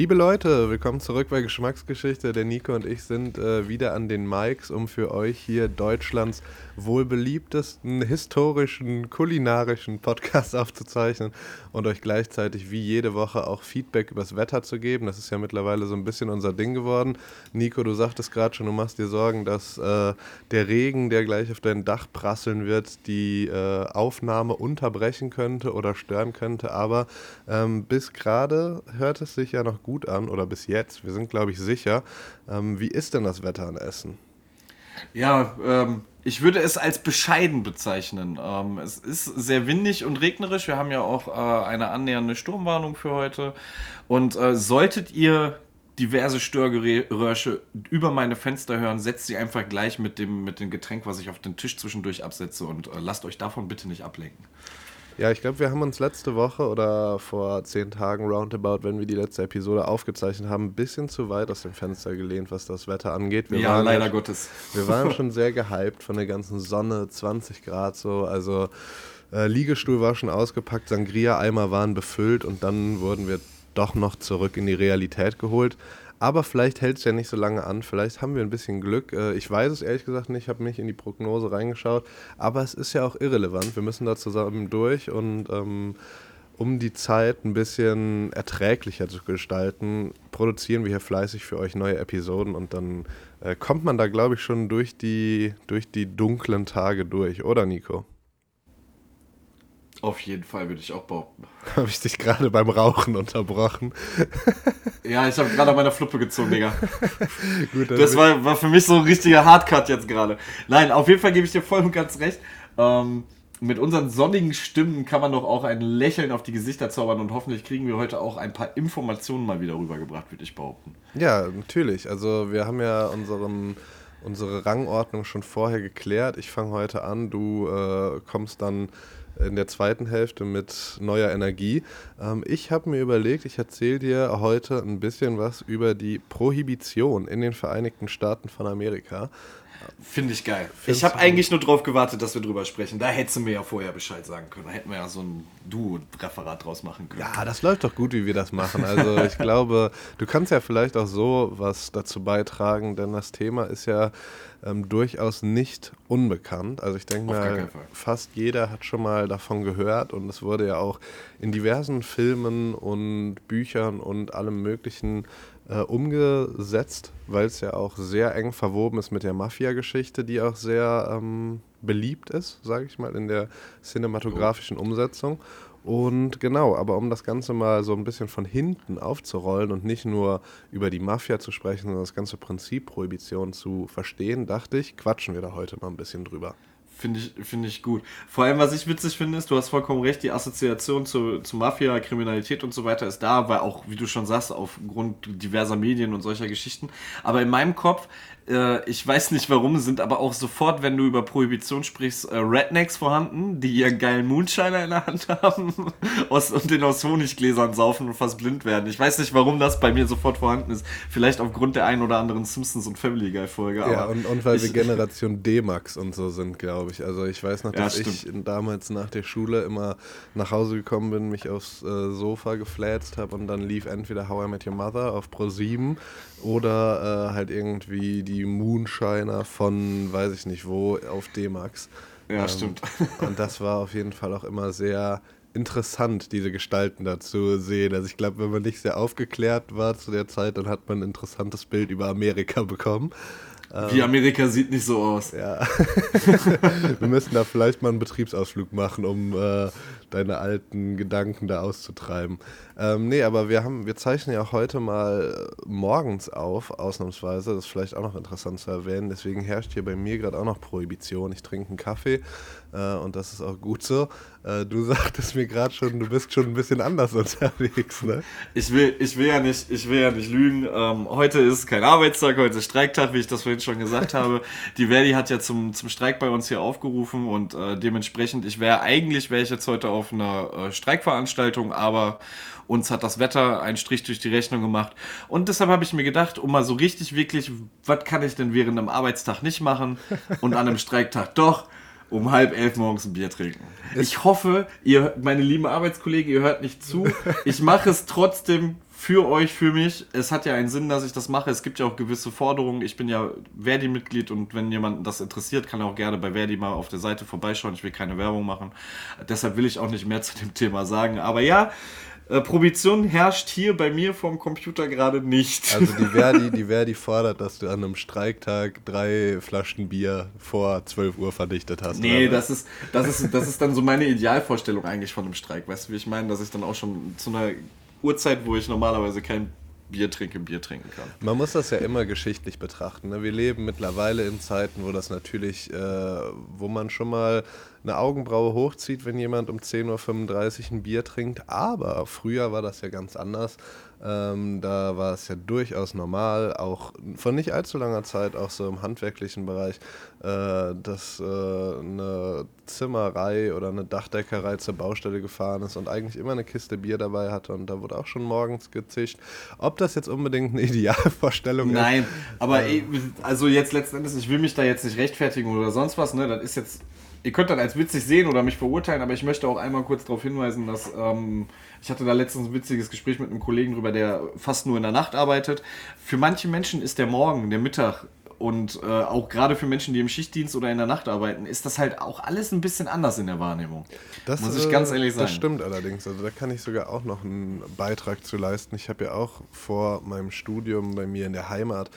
Liebe Leute, willkommen zurück bei Geschmacksgeschichte. Der Nico und ich sind äh, wieder an den Mikes, um für euch hier Deutschlands wohl beliebtesten historischen, kulinarischen Podcast aufzuzeichnen und euch gleichzeitig wie jede Woche auch Feedback übers Wetter zu geben. Das ist ja mittlerweile so ein bisschen unser Ding geworden. Nico, du sagtest gerade schon, du machst dir Sorgen, dass äh, der Regen, der gleich auf dein Dach prasseln wird, die äh, Aufnahme unterbrechen könnte oder stören könnte. Aber ähm, bis gerade hört es sich ja noch gut an oder bis jetzt. Wir sind, glaube ich, sicher. Ähm, wie ist denn das Wetter in Essen? Ja, ähm, ich würde es als bescheiden bezeichnen. Ähm, es ist sehr windig und regnerisch. Wir haben ja auch äh, eine annähernde Sturmwarnung für heute. Und äh, solltet ihr diverse Störgeräusche über meine Fenster hören, setzt sie einfach gleich mit dem, mit dem Getränk, was ich auf den Tisch zwischendurch absetze und äh, lasst euch davon bitte nicht ablenken. Ja, ich glaube, wir haben uns letzte Woche oder vor zehn Tagen roundabout, wenn wir die letzte Episode aufgezeichnet haben, ein bisschen zu weit aus dem Fenster gelehnt, was das Wetter angeht. Wir ja, leider ja, Gottes. Wir waren schon sehr gehypt von der ganzen Sonne, 20 Grad so, also äh, Liegestuhl war schon ausgepackt, Sangria-Eimer waren befüllt und dann wurden wir doch noch zurück in die Realität geholt. Aber vielleicht hält es ja nicht so lange an. Vielleicht haben wir ein bisschen Glück. Äh, ich weiß es ehrlich gesagt nicht. Ich habe nicht in die Prognose reingeschaut. Aber es ist ja auch irrelevant. Wir müssen da zusammen durch und ähm, um die Zeit ein bisschen erträglicher zu gestalten, produzieren wir hier fleißig für euch neue Episoden und dann äh, kommt man da, glaube ich, schon durch die, durch die dunklen Tage durch, oder Nico? Auf jeden Fall würde ich auch behaupten. Habe ich dich gerade beim Rauchen unterbrochen? ja, ich habe gerade an meiner Fluppe gezogen, Digga. Gut, das war, war für mich so ein richtiger Hardcut jetzt gerade. Nein, auf jeden Fall gebe ich dir voll und ganz recht. Ähm, mit unseren sonnigen Stimmen kann man doch auch ein Lächeln auf die Gesichter zaubern und hoffentlich kriegen wir heute auch ein paar Informationen mal wieder rübergebracht, würde ich behaupten. Ja, natürlich. Also wir haben ja unseren unsere Rangordnung schon vorher geklärt. Ich fange heute an, du äh, kommst dann in der zweiten Hälfte mit neuer Energie. Ähm, ich habe mir überlegt, ich erzähle dir heute ein bisschen was über die Prohibition in den Vereinigten Staaten von Amerika. Finde ich geil. Findest ich habe eigentlich nur darauf gewartet, dass wir drüber sprechen. Da hättest du mir ja vorher Bescheid sagen können. Da hätten wir ja so ein Duo-Referat draus machen können. Ja, das läuft doch gut, wie wir das machen. Also ich glaube, du kannst ja vielleicht auch so was dazu beitragen, denn das Thema ist ja ähm, durchaus nicht unbekannt. Also ich denke mal, fast jeder hat schon mal davon gehört und es wurde ja auch in diversen Filmen und Büchern und allem möglichen äh, umgesetzt, weil es ja auch sehr eng verwoben ist mit der Mafia-Geschichte, die auch sehr ähm, beliebt ist, sage ich mal, in der cinematografischen Umsetzung. Und genau, aber um das Ganze mal so ein bisschen von hinten aufzurollen und nicht nur über die Mafia zu sprechen, sondern das ganze Prinzip Prohibition zu verstehen, dachte ich, quatschen wir da heute mal ein bisschen drüber. Finde ich, find ich gut. Vor allem, was ich witzig finde, ist, du hast vollkommen recht, die Assoziation zu, zu Mafia, Kriminalität und so weiter ist da, weil auch, wie du schon sagst, aufgrund diverser Medien und solcher Geschichten. Aber in meinem Kopf äh, ich weiß nicht warum, sind aber auch sofort, wenn du über Prohibition sprichst, äh, Rednecks vorhanden, die ihren geilen Moonshiner in der Hand haben aus, und den aus Honiggläsern saufen und fast blind werden. Ich weiß nicht, warum das bei mir sofort vorhanden ist. Vielleicht aufgrund der ein oder anderen Simpsons und Family Guy Folge. Ja, und, und weil ich, wir Generation D-Max und so sind, glaube ich. Also ich weiß noch, dass ja, ich damals nach der Schule immer nach Hause gekommen bin, mich aufs äh, Sofa gefläzt habe und dann lief entweder How I Met Your Mother auf Pro 7 oder äh, halt irgendwie die Moonshiner von weiß ich nicht wo auf D-Max. Ja, ähm, stimmt. Und das war auf jeden Fall auch immer sehr interessant, diese Gestalten dazu sehen. Also ich glaube, wenn man nicht sehr aufgeklärt war zu der Zeit, dann hat man ein interessantes Bild über Amerika bekommen. Wie ähm, Amerika sieht nicht so aus. Ja. Wir müssen da vielleicht mal einen Betriebsausflug machen, um äh, deine alten Gedanken da auszutreiben. Ähm, nee, aber wir haben, wir zeichnen ja heute mal morgens auf, ausnahmsweise. Das ist vielleicht auch noch interessant zu erwähnen. Deswegen herrscht hier bei mir gerade auch noch Prohibition. Ich trinke einen Kaffee. äh, und das ist auch gut so. Äh, du sagtest mir gerade schon, du bist schon ein bisschen anders unterwegs, ne? Ich will, ich will ja nicht, ich will ja nicht lügen. Ähm, heute ist kein Arbeitstag, heute ist Streiktag, wie ich das vorhin schon gesagt habe. Die Verdi hat ja zum, zum Streik bei uns hier aufgerufen und äh, dementsprechend, ich wäre eigentlich, wäre ich jetzt heute auf einer äh, Streikveranstaltung, aber uns hat das Wetter einen Strich durch die Rechnung gemacht. Und deshalb habe ich mir gedacht, um mal so richtig, wirklich, was kann ich denn während einem Arbeitstag nicht machen und an einem Streiktag doch? um halb elf morgens ein Bier trinken. Ich hoffe, ihr, meine lieben Arbeitskollegen, ihr hört nicht zu. Ich mache es trotzdem für euch, für mich. Es hat ja einen Sinn, dass ich das mache. Es gibt ja auch gewisse Forderungen. Ich bin ja Verdi-Mitglied und wenn jemanden das interessiert, kann er auch gerne bei Verdi mal auf der Seite vorbeischauen. Ich will keine Werbung machen. Deshalb will ich auch nicht mehr zu dem Thema sagen. Aber ja, äh, Prohibition herrscht hier bei mir vom Computer gerade nicht. Also die Verdi, die Verdi fordert, dass du an einem Streiktag drei Flaschen Bier vor 12 Uhr verdichtet hast. Nee, das ist, das, ist, das ist dann so meine Idealvorstellung eigentlich von einem Streik. Weißt du, wie ich meine? Dass ich dann auch schon zu einer Uhrzeit, wo ich normalerweise kein Bier trinke, Bier trinken kann. Man muss das ja immer geschichtlich betrachten. Ne? Wir leben mittlerweile in Zeiten, wo das natürlich, äh, wo man schon mal eine Augenbraue hochzieht, wenn jemand um 10.35 Uhr ein Bier trinkt. Aber früher war das ja ganz anders. Ähm, da war es ja durchaus normal, auch von nicht allzu langer Zeit, auch so im handwerklichen Bereich, äh, dass äh, eine Zimmerei oder eine Dachdeckerei zur Baustelle gefahren ist und eigentlich immer eine Kiste Bier dabei hatte. Und da wurde auch schon morgens gezischt. Ob das jetzt unbedingt eine Idealvorstellung Nein, ist. Nein, aber äh, also jetzt letzten Endes, ich will mich da jetzt nicht rechtfertigen oder sonst was, ne? Das ist jetzt ihr könnt das als witzig sehen oder mich verurteilen, aber ich möchte auch einmal kurz darauf hinweisen, dass ähm, ich hatte da letztens ein witziges Gespräch mit einem Kollegen drüber, der fast nur in der Nacht arbeitet. Für manche Menschen ist der Morgen, der Mittag und äh, auch gerade für Menschen, die im Schichtdienst oder in der Nacht arbeiten, ist das halt auch alles ein bisschen anders in der Wahrnehmung. Das, muss ich ganz ehrlich sagen. Das stimmt allerdings. Also da kann ich sogar auch noch einen Beitrag zu leisten. Ich habe ja auch vor meinem Studium bei mir in der Heimat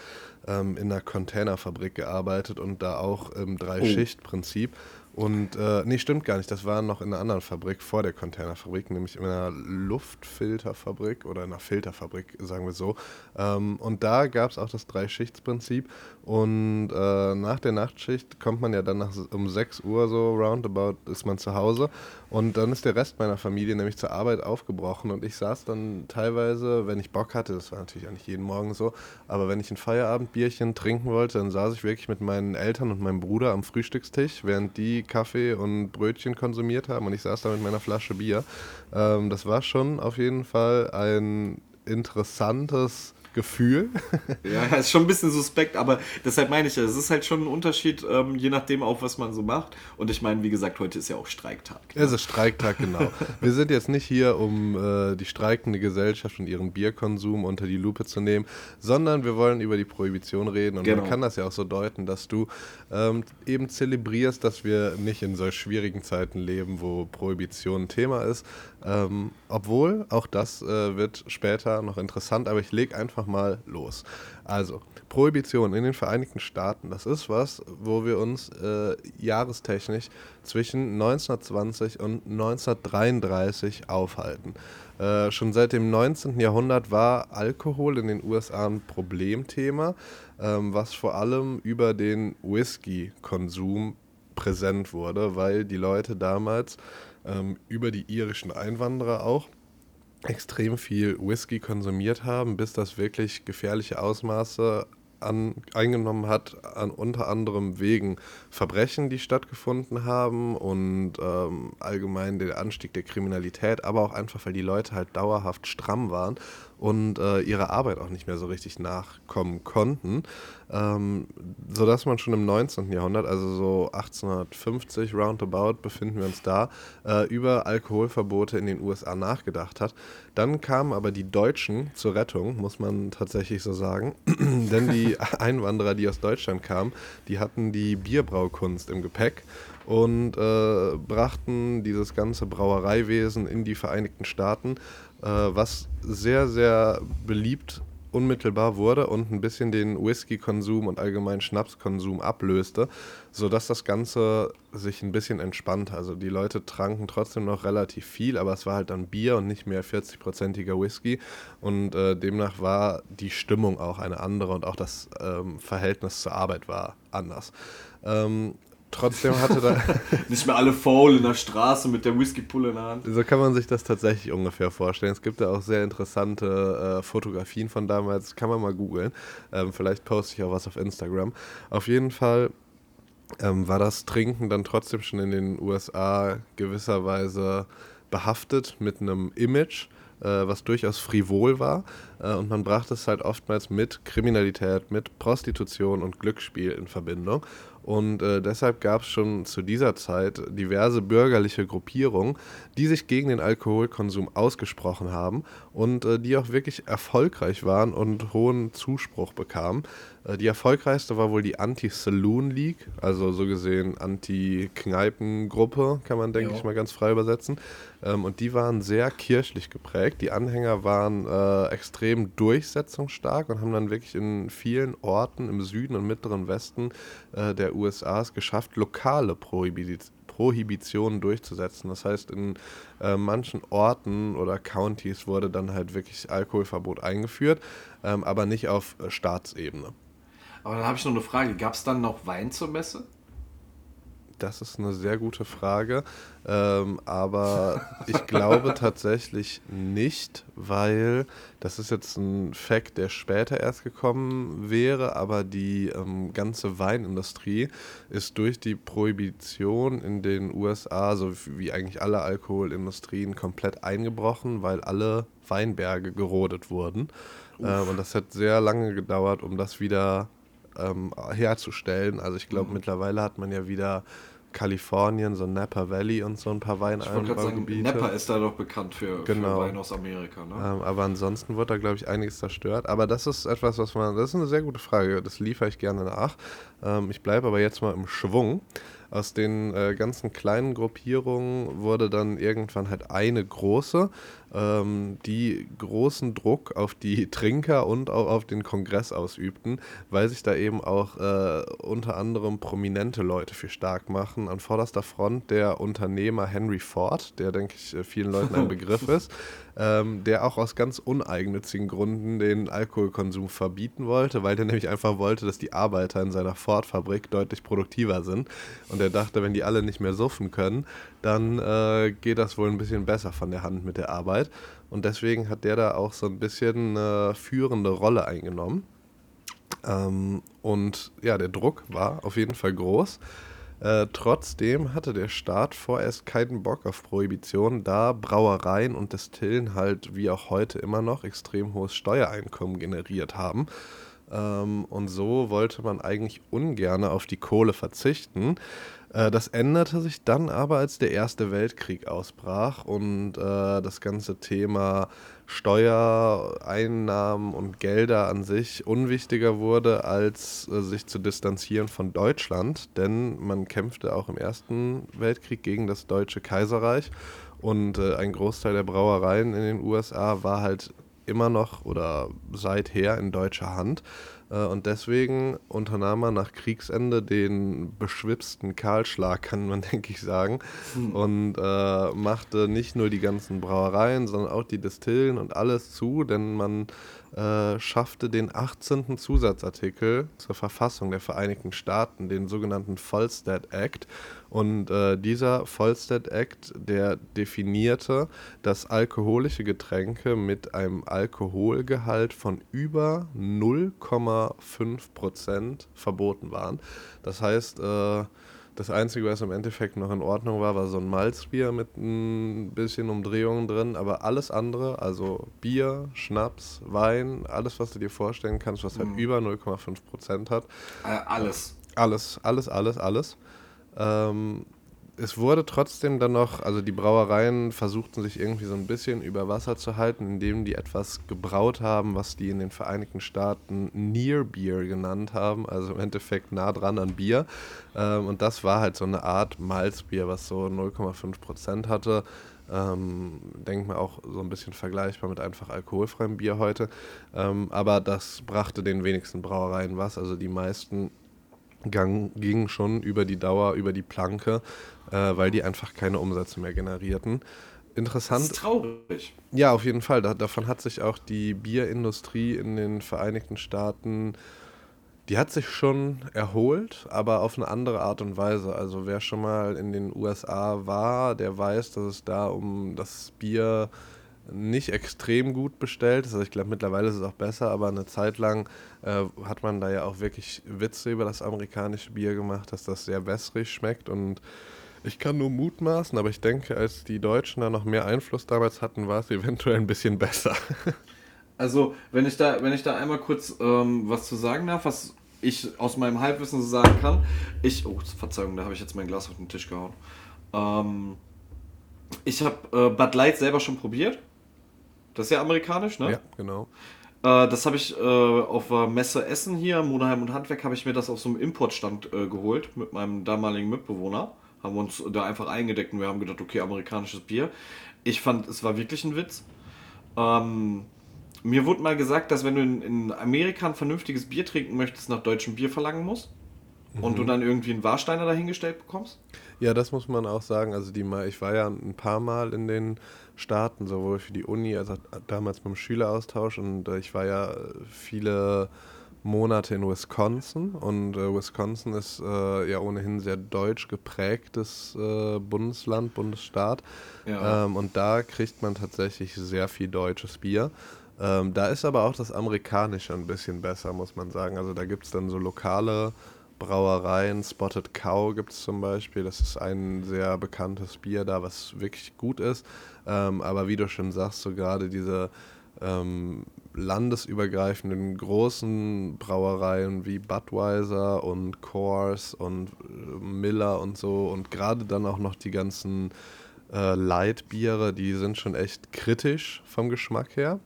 ähm, in einer Containerfabrik gearbeitet und da auch im Drei-Schicht-Prinzip. Oh. Und äh, nee, stimmt gar nicht. Das war noch in einer anderen Fabrik vor der Containerfabrik, nämlich in einer Luftfilterfabrik oder in einer Filterfabrik, sagen wir so. Ähm, und da gab es auch das Drei-Schichts-Prinzip. Und äh, nach der Nachtschicht kommt man ja dann nach, um 6 Uhr so roundabout ist man zu Hause. Und dann ist der Rest meiner Familie nämlich zur Arbeit aufgebrochen. Und ich saß dann teilweise, wenn ich Bock hatte, das war natürlich auch nicht jeden Morgen so, aber wenn ich ein Feierabendbierchen trinken wollte, dann saß ich wirklich mit meinen Eltern und meinem Bruder am Frühstückstisch, während die Kaffee und Brötchen konsumiert haben. Und ich saß da mit meiner Flasche Bier. Ähm, das war schon auf jeden Fall ein interessantes Gefühl. ja, ist schon ein bisschen suspekt, aber deshalb meine ich ja, es ist halt schon ein Unterschied, ähm, je nachdem auch, was man so macht. Und ich meine, wie gesagt, heute ist ja auch Streiktag. Ne? Es ist Streiktag, genau. Wir sind jetzt nicht hier, um äh, die streikende Gesellschaft und ihren Bierkonsum unter die Lupe zu nehmen, sondern wir wollen über die Prohibition reden. Und genau. man kann das ja auch so deuten, dass du ähm, eben zelebrierst, dass wir nicht in solch schwierigen Zeiten leben, wo Prohibition ein Thema ist. Ähm, obwohl, auch das äh, wird später noch interessant, aber ich lege einfach mal los. Also, Prohibition in den Vereinigten Staaten, das ist was, wo wir uns äh, jahrestechnisch zwischen 1920 und 1933 aufhalten. Äh, schon seit dem 19. Jahrhundert war Alkohol in den USA ein Problemthema, ähm, was vor allem über den Whisky-Konsum präsent wurde, weil die Leute damals ähm, über die irischen Einwanderer auch extrem viel Whisky konsumiert haben, bis das wirklich gefährliche Ausmaße an, eingenommen hat, an unter anderem wegen Verbrechen, die stattgefunden haben und ähm, allgemein der Anstieg der Kriminalität, aber auch einfach, weil die Leute halt dauerhaft stramm waren und äh, ihrer Arbeit auch nicht mehr so richtig nachkommen konnten, ähm, sodass man schon im 19. Jahrhundert, also so 1850 roundabout befinden wir uns da, äh, über Alkoholverbote in den USA nachgedacht hat. Dann kamen aber die Deutschen zur Rettung, muss man tatsächlich so sagen, denn die Einwanderer, die aus Deutschland kamen, die hatten die Bierbraukunst im Gepäck und äh, brachten dieses ganze Brauereiwesen in die Vereinigten Staaten äh, was sehr, sehr beliebt unmittelbar wurde und ein bisschen den Whisky-Konsum und allgemein Schnapskonsum ablöste, sodass das Ganze sich ein bisschen entspannt. Also die Leute tranken trotzdem noch relativ viel, aber es war halt dann Bier und nicht mehr 40-prozentiger Whisky und äh, demnach war die Stimmung auch eine andere und auch das ähm, Verhältnis zur Arbeit war anders. Ähm, trotzdem hatte da. Nicht mehr alle faul in der Straße mit der Whiskypulle in der Hand. So kann man sich das tatsächlich ungefähr vorstellen. Es gibt ja auch sehr interessante äh, Fotografien von damals, kann man mal googeln. Ähm, vielleicht poste ich auch was auf Instagram. Auf jeden Fall ähm, war das Trinken dann trotzdem schon in den USA gewisserweise behaftet mit einem Image, äh, was durchaus frivol war. Äh, und man brachte es halt oftmals mit Kriminalität, mit Prostitution und Glücksspiel in Verbindung. Und äh, deshalb gab es schon zu dieser Zeit diverse bürgerliche Gruppierungen, die sich gegen den Alkoholkonsum ausgesprochen haben und äh, die auch wirklich erfolgreich waren und hohen Zuspruch bekamen. Äh, die erfolgreichste war wohl die Anti-Saloon League, also so gesehen Anti-Kneipengruppe, kann man denke jo. ich mal ganz frei übersetzen. Ähm, und die waren sehr kirchlich geprägt. Die Anhänger waren äh, extrem durchsetzungsstark und haben dann wirklich in vielen Orten im Süden und mittleren Westen äh, der USA es geschafft, lokale Prohibitionen durchzusetzen. Das heißt, in äh, manchen Orten oder Countys wurde dann halt wirklich Alkoholverbot eingeführt, ähm, aber nicht auf Staatsebene. Aber dann habe ich noch eine Frage. Gab es dann noch Wein zur Messe? Das ist eine sehr gute Frage. Ähm, aber ich glaube tatsächlich nicht, weil das ist jetzt ein Fakt, der später erst gekommen wäre, aber die ähm, ganze Weinindustrie ist durch die Prohibition in den USA, so wie eigentlich alle Alkoholindustrien, komplett eingebrochen, weil alle Weinberge gerodet wurden. Ähm, und das hat sehr lange gedauert, um das wieder ähm, herzustellen. Also ich glaube, mhm. mittlerweile hat man ja wieder Kalifornien, so Napa Valley und so ein paar Weinanbaugebiete. Napa ist da doch bekannt für, genau. für Wein aus Amerika. Ne? Ähm, aber ansonsten wird da, glaube ich, einiges zerstört. Aber das ist etwas, was man, das ist eine sehr gute Frage, das liefere ich gerne nach. Ähm, ich bleibe aber jetzt mal im Schwung. Aus den äh, ganzen kleinen Gruppierungen wurde dann irgendwann halt eine große, ähm, die großen Druck auf die Trinker und auch auf den Kongress ausübten, weil sich da eben auch äh, unter anderem prominente Leute für stark machen. An vorderster Front der Unternehmer Henry Ford, der, denke ich, äh, vielen Leuten ein Begriff ist ähm, der auch aus ganz uneigennützigen Gründen den Alkoholkonsum verbieten wollte, weil der nämlich einfach wollte, dass die Arbeiter in seiner Ford-Fabrik deutlich produktiver sind. Und er dachte, wenn die alle nicht mehr suffen können, dann äh, geht das wohl ein bisschen besser von der Hand mit der Arbeit. Und deswegen hat der da auch so ein bisschen eine äh, führende Rolle eingenommen. Ähm, und ja, der Druck war auf jeden Fall groß. Äh, trotzdem hatte der Staat vorerst keinen Bock auf Prohibition, da Brauereien und Destillen halt wie auch heute immer noch extrem hohes Steuereinkommen generiert haben. Ähm, und so wollte man eigentlich ungern auf die Kohle verzichten. Äh, das änderte sich dann aber, als der Erste Weltkrieg ausbrach und äh, das ganze Thema Steuereinnahmen und Gelder an sich unwichtiger wurde, als äh, sich zu distanzieren von Deutschland. Denn man kämpfte auch im Ersten Weltkrieg gegen das Deutsche Kaiserreich und äh, ein Großteil der Brauereien in den USA war halt immer noch oder seither in deutscher Hand. Äh, und deswegen unternahm er nach Kriegsende den beschwipsten Kahlschlag, kann man denke ich sagen. Hm. Und äh, machte nicht nur die ganzen Brauereien, sondern auch die Destillen und alles zu, denn man äh, schaffte den 18. Zusatzartikel zur Verfassung der Vereinigten Staaten, den sogenannten Volstead Act. Und äh, dieser Volstead Act, der definierte, dass alkoholische Getränke mit einem Alkoholgehalt von über 0,5 Prozent verboten waren. Das heißt, äh, das Einzige, was im Endeffekt noch in Ordnung war, war so ein Malzbier mit ein bisschen Umdrehungen drin. Aber alles andere, also Bier, Schnaps, Wein, alles, was du dir vorstellen kannst, was halt mhm. über 0,5 Prozent hat. Äh, alles. Alles, alles, alles, alles. Ähm, es wurde trotzdem dann noch, also die Brauereien versuchten sich irgendwie so ein bisschen über Wasser zu halten, indem die etwas gebraut haben, was die in den Vereinigten Staaten Near Beer genannt haben, also im Endeffekt nah dran an Bier. Ähm, und das war halt so eine Art Malzbier, was so 0,5 Prozent hatte. Ähm, denkt man auch so ein bisschen vergleichbar mit einfach alkoholfreiem Bier heute. Ähm, aber das brachte den wenigsten Brauereien was. Also die meisten gingen schon über die Dauer, über die Planke äh, weil die einfach keine Umsätze mehr generierten. Interessant. Das ist traurig. Ja, auf jeden Fall. Da, davon hat sich auch die Bierindustrie in den Vereinigten Staaten Die hat sich schon erholt, aber auf eine andere Art und Weise. Also wer schon mal in den USA war, der weiß, dass es da um das Bier nicht extrem gut bestellt ist. Also ich glaube, mittlerweile ist es auch besser, aber eine Zeit lang äh, hat man da ja auch wirklich Witze über das amerikanische Bier gemacht, dass das sehr wässrig schmeckt und ich kann nur mutmaßen, aber ich denke, als die Deutschen da noch mehr Einfluss damals hatten, war es eventuell ein bisschen besser. Also, wenn ich da, wenn ich da einmal kurz ähm, was zu sagen darf, was ich aus meinem Halbwissen so sagen kann. Ich, oh, Verzeihung, da habe ich jetzt mein Glas auf den Tisch gehauen. Ähm, ich habe äh, Bud Light selber schon probiert. Das ist ja amerikanisch, ne? Ja, genau. Äh, das habe ich äh, auf der Messe Essen hier, Modeheim und Handwerk, habe ich mir das auf so einem Importstand äh, geholt mit meinem damaligen Mitbewohner. Haben wir uns da einfach eingedeckt und wir haben gedacht, okay, amerikanisches Bier. Ich fand, es war wirklich ein Witz. Ähm, mir wurde mal gesagt, dass wenn du in, in, Amerika ein vernünftiges Bier trinken möchtest, nach deutschem Bier verlangen musst. Mhm. Und du mhm. dann irgendwie einen Warsteiner dahingestellt bekommst? Ja, das muss man auch sagen. Also die ich war ja ein paar Mal in den Staaten, sowohl für die Uni als auch damals beim Schüleraustausch. Und äh, ich war ja viele Monate in Wisconsin. Und äh, Wisconsin ist äh, ja ohnehin sehr deutsch geprägtes äh, Bundesland, Bundesstaat. Ja. Ähm, und da kriegt man tatsächlich sehr viel deutsches Bier. Ähm, da ist aber auch das Amerikanische ein bisschen besser, muss man sagen. Also da gibt es dann so lokale Brauereien. Spotted Cow gibt es zum Beispiel. Das ist ein sehr bekanntes Bier da, was wirklich gut ist. Ähm, aber wie du schon sagst, so gerade diese ähm, landesübergreifenden großen Brauereien wie Budweiser und Coors und äh, Miller und so und gerade dann auch noch die ganzen äh, Light-Biere, die sind schon echt kritisch vom Geschmack her.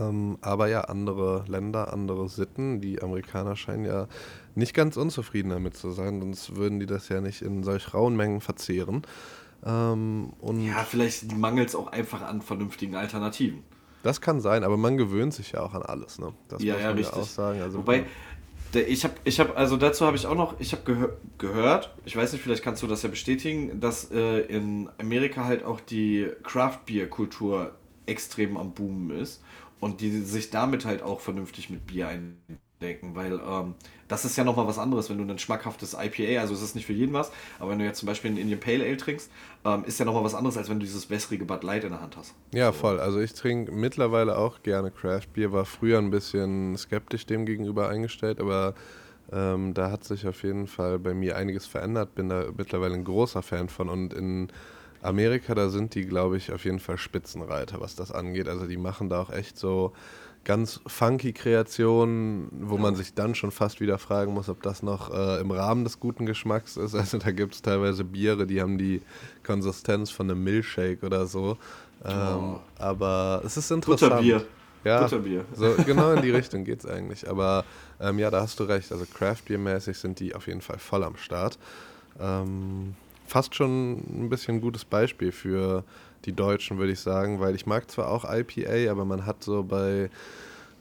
Ähm, aber ja, andere Länder, andere Sitten. Die Amerikaner scheinen ja nicht ganz unzufrieden damit zu sein, sonst würden die das ja nicht in solch rauen Mengen verzehren. Ähm, ja, vielleicht mangelt es auch einfach an vernünftigen Alternativen. Das kann sein, aber man gewöhnt sich ja auch an alles. Ne? Das ja, muss man ja, richtig. auch sagen. Also, Wobei, ich habe, ich habe, also dazu habe ich auch noch, ich habe gehör, gehört, ich weiß nicht, vielleicht kannst du das ja bestätigen, dass äh, in Amerika halt auch die Craft Beer Kultur extrem am Boomen ist und die sich damit halt auch vernünftig mit Bier eindenken, weil ähm, das ist ja nochmal was anderes, wenn du ein schmackhaftes IPA, also es ist nicht für jeden was, aber wenn du jetzt zum Beispiel einen Indian Pale Ale trinkst, ähm, ist ja nochmal was anderes, als wenn du dieses wässrige Bud Light in der Hand hast. Ja, so. voll. Also ich trinke mittlerweile auch gerne Craft Beer, war früher ein bisschen skeptisch dem gegenüber eingestellt, aber ähm, da hat sich auf jeden Fall bei mir einiges verändert, bin da mittlerweile ein großer Fan von und in Amerika, da sind die, glaube ich, auf jeden Fall Spitzenreiter, was das angeht. Also die machen da auch echt so ganz funky Kreationen, wo ja. man sich dann schon fast wieder fragen muss, ob das noch äh, im Rahmen des guten Geschmacks ist. Also da gibt es teilweise Biere, die haben die Konsistenz von einem Milchshake oder so. Ähm, oh. Aber es ist interessant. Butterbier. Ja, Butterbier. So, genau in die Richtung geht es eigentlich. Aber ähm, ja, da hast du recht. Also Craft Beer mäßig sind die auf jeden Fall voll am Start. Ähm, fast schon ein bisschen ein gutes Beispiel für die Deutschen, würde ich sagen, weil ich mag zwar auch IPA, aber man hat so bei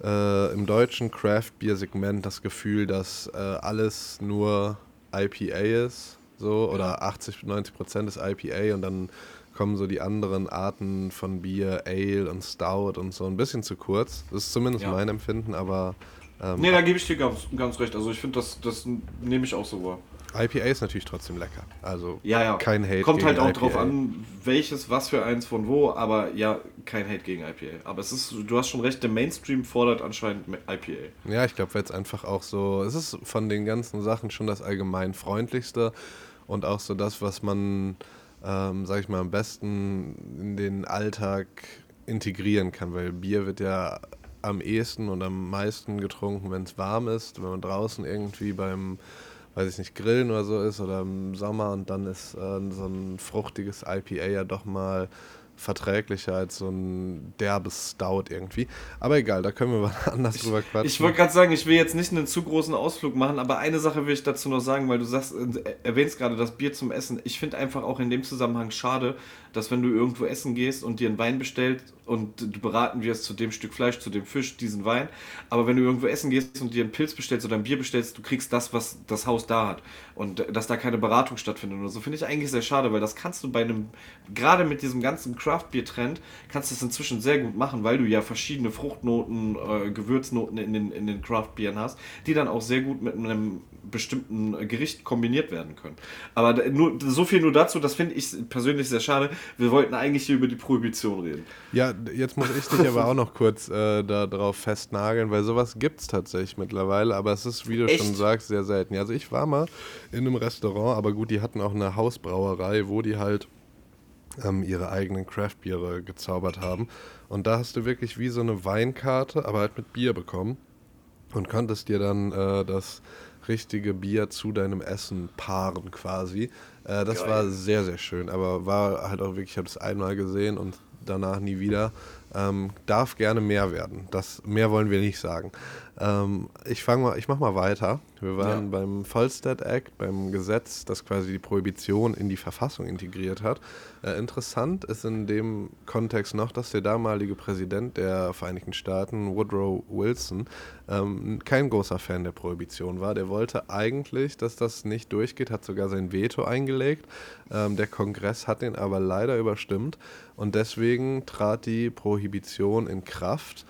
äh, im deutschen Craft-Bier-Segment das Gefühl, dass äh, alles nur IPA ist, so, oder 80, 90 Prozent ist IPA und dann kommen so die anderen Arten von Bier, Ale und Stout und so ein bisschen zu kurz. Das ist zumindest ja. mein Empfinden, aber. Ähm, nee, da gebe ich dir ganz, ganz recht. Also ich finde, das, das nehme ich auch so wahr. IPA ist natürlich trotzdem lecker. Also ja, ja. kein Hate. Kommt halt auch IPA. drauf an, welches, was für eins von wo, aber ja, kein Hate gegen IPA. Aber es ist, du hast schon recht, der Mainstream fordert anscheinend IPA. Ja, ich glaube, weil es einfach auch so, es ist von den ganzen Sachen schon das allgemein freundlichste und auch so das, was man, ähm, sag ich mal, am besten in den Alltag integrieren kann, weil Bier wird ja am ehesten und am meisten getrunken, wenn es warm ist, wenn man draußen irgendwie beim weiß ich nicht, Grillen oder so ist oder im Sommer und dann ist äh, so ein fruchtiges IPA ja doch mal verträglicher als so ein derbes Stout irgendwie. Aber egal, da können wir mal anders ich, drüber quatschen. Ich wollte gerade sagen, ich will jetzt nicht einen zu großen Ausflug machen, aber eine Sache will ich dazu noch sagen, weil du sagst, äh, erwähnst gerade das Bier zum Essen. Ich finde einfach auch in dem Zusammenhang schade, dass wenn du irgendwo essen gehst und dir einen Wein bestellst und du beraten wirst zu dem Stück Fleisch, zu dem Fisch, diesen Wein. Aber wenn du irgendwo essen gehst und dir einen Pilz bestellst oder ein Bier bestellst, du kriegst das, was das Haus da hat. Und dass da keine Beratung stattfindet oder so, finde ich eigentlich sehr schade, weil das kannst du bei einem, gerade mit diesem ganzen Craft-Bier-Trend, kannst du das inzwischen sehr gut machen, weil du ja verschiedene Fruchtnoten, äh, Gewürznoten in den, in den Craft-Bieren hast, die dann auch sehr gut mit einem bestimmten Gericht kombiniert werden können. Aber nur, so viel nur dazu, das finde ich persönlich sehr schade. Wir wollten eigentlich hier über die Prohibition reden. Ja, jetzt muss ich dich aber auch noch kurz äh, darauf festnageln, weil sowas gibt es tatsächlich mittlerweile, aber es ist, wie du Echt? schon sagst, sehr selten. Also ich war mal in einem Restaurant, aber gut, die hatten auch eine Hausbrauerei, wo die halt ähm, ihre eigenen Craftbiere gezaubert haben. Und da hast du wirklich wie so eine Weinkarte, aber halt mit Bier bekommen und konntest dir dann äh, das richtige Bier zu deinem Essen paaren quasi. Äh, das Geil. war sehr, sehr schön, aber war halt auch wirklich, ich habe es einmal gesehen und danach nie wieder. Ähm, darf gerne mehr werden. Das mehr wollen wir nicht sagen. Ähm, ich fange mal, ich mache mal weiter. Wir waren ja. beim Volstead Act, beim Gesetz, das quasi die Prohibition in die Verfassung integriert hat. Äh, interessant ist in dem Kontext noch, dass der damalige Präsident der Vereinigten Staaten, Woodrow Wilson, ähm, kein großer Fan der Prohibition war. Der wollte eigentlich, dass das nicht durchgeht, hat sogar sein Veto eingelegt. Ähm, der Kongress hat den aber leider überstimmt und deswegen trat die Prohibition in Kraft.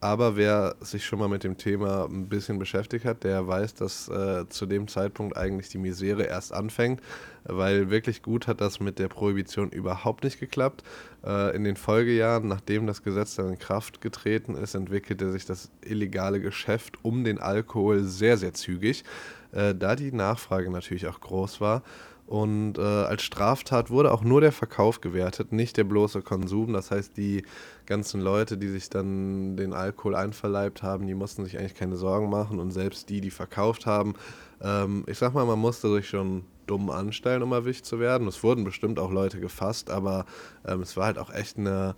Aber wer sich schon mal mit dem Thema ein bisschen beschäftigt hat, der weiß, dass äh, zu dem Zeitpunkt eigentlich die Misere erst anfängt, weil wirklich gut hat das mit der Prohibition überhaupt nicht geklappt. Äh, in den Folgejahren, nachdem das Gesetz dann in Kraft getreten ist, entwickelte sich das illegale Geschäft um den Alkohol sehr, sehr zügig, äh, da die Nachfrage natürlich auch groß war. Und äh, als Straftat wurde auch nur der Verkauf gewertet, nicht der bloße Konsum. Das heißt, die ganzen Leute, die sich dann den Alkohol einverleibt haben, die mussten sich eigentlich keine Sorgen machen. Und selbst die, die verkauft haben, ähm, ich sag mal, man musste sich schon dumm anstellen, um erwischt zu werden. Es wurden bestimmt auch Leute gefasst, aber ähm, es war halt auch echt eine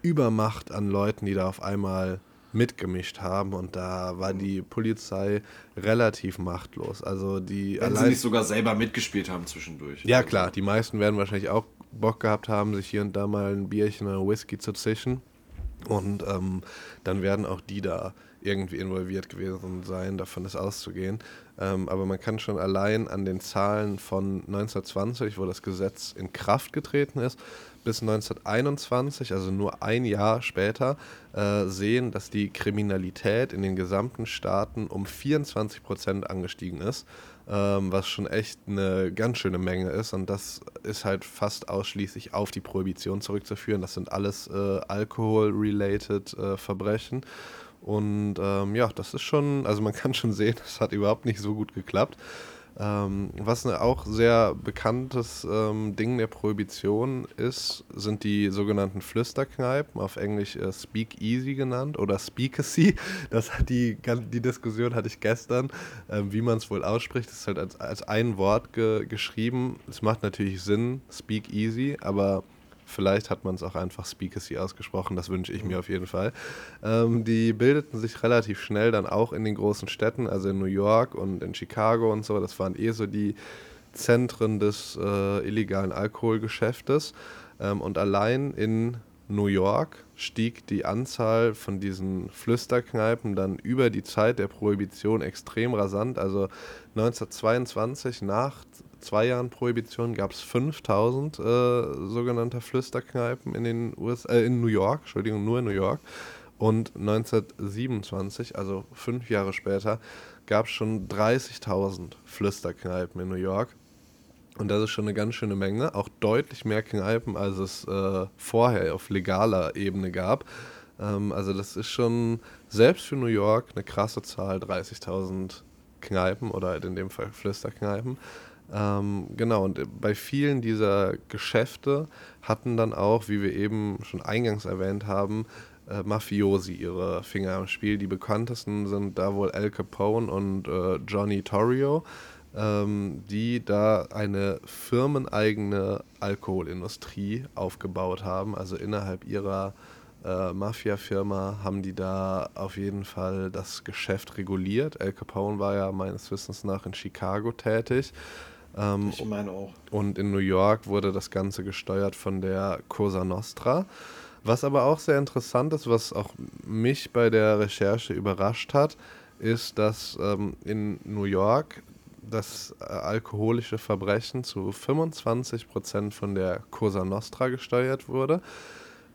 Übermacht an Leuten, die da auf einmal mitgemischt haben und da war die Polizei relativ machtlos. Also die Wenn sie nicht sogar selber mitgespielt haben zwischendurch. Ja also. klar, die meisten werden wahrscheinlich auch Bock gehabt haben, sich hier und da mal ein Bierchen oder Whisky zu zischen. Und ähm, dann werden auch die da irgendwie involviert gewesen sein, davon ist auszugehen. Ähm, aber man kann schon allein an den Zahlen von 1920, wo das Gesetz in Kraft getreten ist, bis 1921, also nur ein Jahr später, äh, sehen, dass die Kriminalität in den gesamten Staaten um 24 Prozent angestiegen ist, ähm, was schon echt eine ganz schöne Menge ist. Und das ist halt fast ausschließlich auf die Prohibition zurückzuführen. Das sind alles äh, Alkohol-related äh, Verbrechen. Und ähm, ja, das ist schon, also man kann schon sehen, das hat überhaupt nicht so gut geklappt. Ähm, was ne, auch sehr bekanntes ähm, Ding der Prohibition ist, sind die sogenannten Flüsterkneipen, auf Englisch äh, Speak Easy genannt oder Speakeasy. Das die, die Diskussion hatte ich gestern, äh, wie man es wohl ausspricht. Das ist halt als, als ein Wort ge geschrieben. Es macht natürlich Sinn, Speak Easy, aber Vielleicht hat man es auch einfach Speakersy ausgesprochen, das wünsche ich mir auf jeden Fall. Ähm, die bildeten sich relativ schnell dann auch in den großen Städten, also in New York und in Chicago und so. Das waren eh so die Zentren des äh, illegalen Alkoholgeschäftes. Ähm, und allein in New York stieg die Anzahl von diesen Flüsterkneipen dann über die Zeit der Prohibition extrem rasant. Also 1922 nach zwei Jahren Prohibition gab es 5000 äh, sogenannte Flüsterkneipen in, den US äh, in New York, Entschuldigung, nur in New York. Und 1927, also fünf Jahre später, gab es schon 30.000 Flüsterkneipen in New York. Und das ist schon eine ganz schöne Menge, auch deutlich mehr Kneipen, als es äh, vorher auf legaler Ebene gab. Ähm, also das ist schon selbst für New York eine krasse Zahl, 30.000 Kneipen oder halt in dem Fall Flüsterkneipen. Ähm, genau, und bei vielen dieser Geschäfte hatten dann auch, wie wir eben schon eingangs erwähnt haben, äh, Mafiosi ihre Finger im Spiel. Die bekanntesten sind da wohl Al Capone und äh, Johnny Torrio, ähm, die da eine firmeneigene Alkoholindustrie aufgebaut haben. Also innerhalb ihrer äh, Mafia-Firma haben die da auf jeden Fall das Geschäft reguliert. Al Capone war ja meines Wissens nach in Chicago tätig. Ähm, ich meine auch. Und in New York wurde das Ganze gesteuert von der Cosa Nostra. Was aber auch sehr interessant ist, was auch mich bei der Recherche überrascht hat, ist, dass ähm, in New York das äh, alkoholische Verbrechen zu 25 Prozent von der Cosa Nostra gesteuert wurde,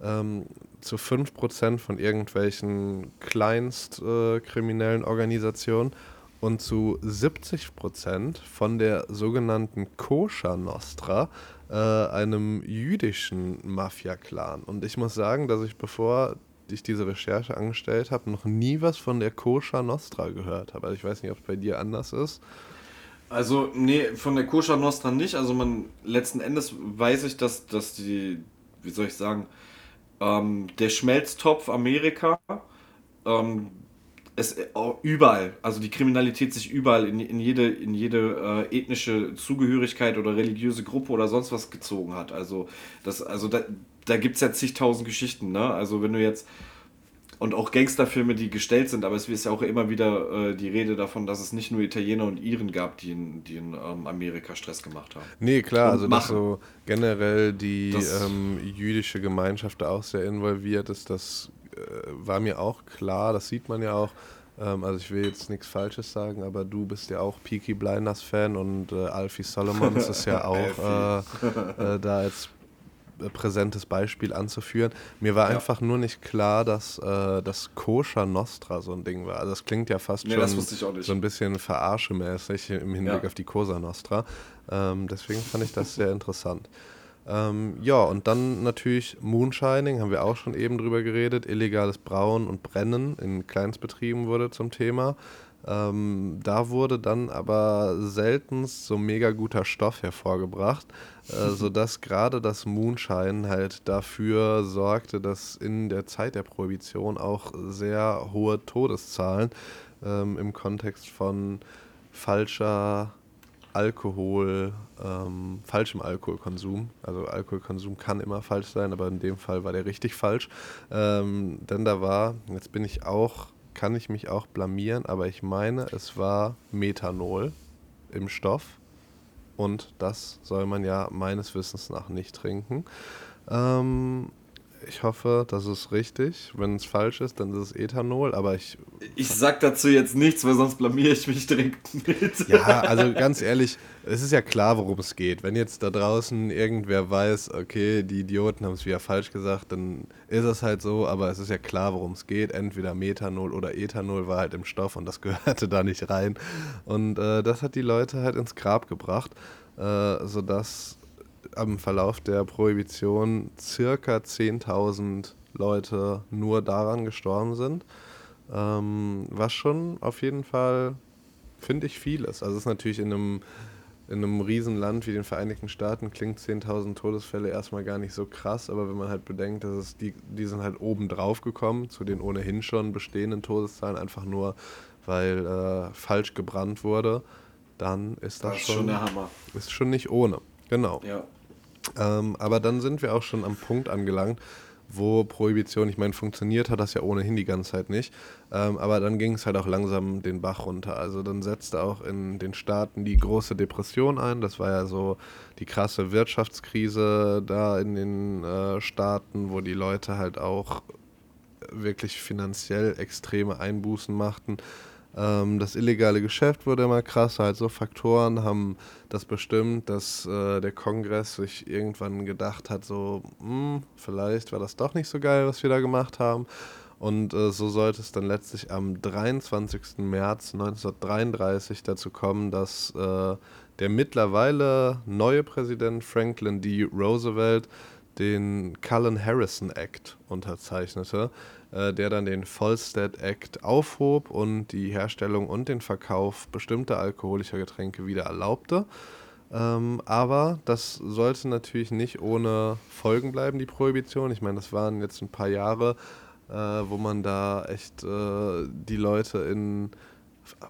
ähm, zu 5 Prozent von irgendwelchen kleinstkriminellen äh, Organisationen und zu 70 Prozent von der sogenannten Koscher Nostra, äh, einem jüdischen Mafia-Clan. Und ich muss sagen, dass ich bevor ich diese Recherche angestellt habe, noch nie was von der Koscher Nostra gehört habe. Also ich weiß nicht, ob es bei dir anders ist. Also, nee, von der Koscher Nostra nicht. Also man, letzten Endes weiß ich, dass, dass die, wie soll ich sagen, ähm, der Schmelztopf Amerika, ähm, es äh, überall, also die Kriminalität sich überall in, in jede, in jede äh, ethnische Zugehörigkeit oder religiöse Gruppe oder sonst was gezogen hat. Also, das, also da, da gibt es ja zigtausend Geschichten, ne? Also wenn du jetzt und auch Gangsterfilme, die gestellt sind, aber es ist ja auch immer wieder äh, die Rede davon, dass es nicht nur Italiener und Iren gab, die in, die in ähm, Amerika Stress gemacht haben. Nee, klar, und also machen. dass so generell die ähm, jüdische Gemeinschaft da auch sehr involviert ist, das war mir auch klar, das sieht man ja auch. Ähm, also ich will jetzt nichts Falsches sagen, aber du bist ja auch Peaky Blinders Fan und äh, Alfie Solomons ist ja auch äh, äh, da als äh, präsentes Beispiel anzuführen. Mir war ja. einfach nur nicht klar, dass äh, das Koscher Nostra so ein Ding war. Also das klingt ja fast nee, schon so ein bisschen verarschemäßig im Hinblick ja. auf die Cosa Nostra. Ähm, deswegen fand ich das sehr interessant. Ähm, ja, und dann natürlich Moonshining, haben wir auch schon eben drüber geredet. Illegales Brauen und Brennen in Kleinstbetrieben wurde zum Thema. Ähm, da wurde dann aber selten so mega guter Stoff hervorgebracht, äh, sodass gerade das Moonshine halt dafür sorgte, dass in der Zeit der Prohibition auch sehr hohe Todeszahlen ähm, im Kontext von falscher Alkohol, ähm, falschem Alkoholkonsum. Also Alkoholkonsum kann immer falsch sein, aber in dem Fall war der richtig falsch. Ähm, denn da war, jetzt bin ich auch kann ich mich auch blamieren, aber ich meine, es war Methanol im Stoff. Und das soll man ja meines Wissens nach nicht trinken. Ähm, ich hoffe, das ist richtig. Wenn es falsch ist, dann ist es Ethanol, aber ich. Ich sag dazu jetzt nichts, weil sonst blamier ich mich direkt mit. Ja, also ganz ehrlich, es ist ja klar, worum es geht. Wenn jetzt da draußen irgendwer weiß, okay, die Idioten haben es wieder falsch gesagt, dann ist es halt so, aber es ist ja klar, worum es geht. Entweder Methanol oder Ethanol war halt im Stoff und das gehörte da nicht rein. Und äh, das hat die Leute halt ins Grab gebracht, äh, sodass am Verlauf der Prohibition circa 10.000 Leute nur daran gestorben sind. Ähm, was schon auf jeden Fall, finde ich, viel ist. Also es ist natürlich in einem, in einem Riesenland wie den Vereinigten Staaten klingt 10.000 Todesfälle erstmal gar nicht so krass, aber wenn man halt bedenkt, dass es die, die sind halt oben drauf gekommen zu den ohnehin schon bestehenden Todeszahlen, einfach nur weil äh, falsch gebrannt wurde, dann ist das, das ist schon, schon der Hammer. Ist schon nicht ohne. Genau. Ja. Ähm, aber dann sind wir auch schon am Punkt angelangt, wo Prohibition, ich meine, funktioniert hat das ja ohnehin die ganze Zeit nicht, ähm, aber dann ging es halt auch langsam den Bach runter. Also dann setzte auch in den Staaten die große Depression ein, das war ja so die krasse Wirtschaftskrise da in den äh, Staaten, wo die Leute halt auch wirklich finanziell extreme Einbußen machten. Ähm, das illegale Geschäft wurde immer krasser. Halt so Faktoren haben das bestimmt, dass äh, der Kongress sich irgendwann gedacht hat, so, mh, hm, vielleicht war das doch nicht so geil, was wir da gemacht haben. Und äh, so sollte es dann letztlich am 23. März 1933 dazu kommen, dass äh, der mittlerweile neue Präsident Franklin D. Roosevelt den Cullen Harrison Act unterzeichnete, äh, der dann den Volstead Act aufhob und die Herstellung und den Verkauf bestimmter alkoholischer Getränke wieder erlaubte. Ähm, aber das sollte natürlich nicht ohne Folgen bleiben, die Prohibition. Ich meine, das waren jetzt ein paar Jahre, äh, wo man da echt äh, die Leute in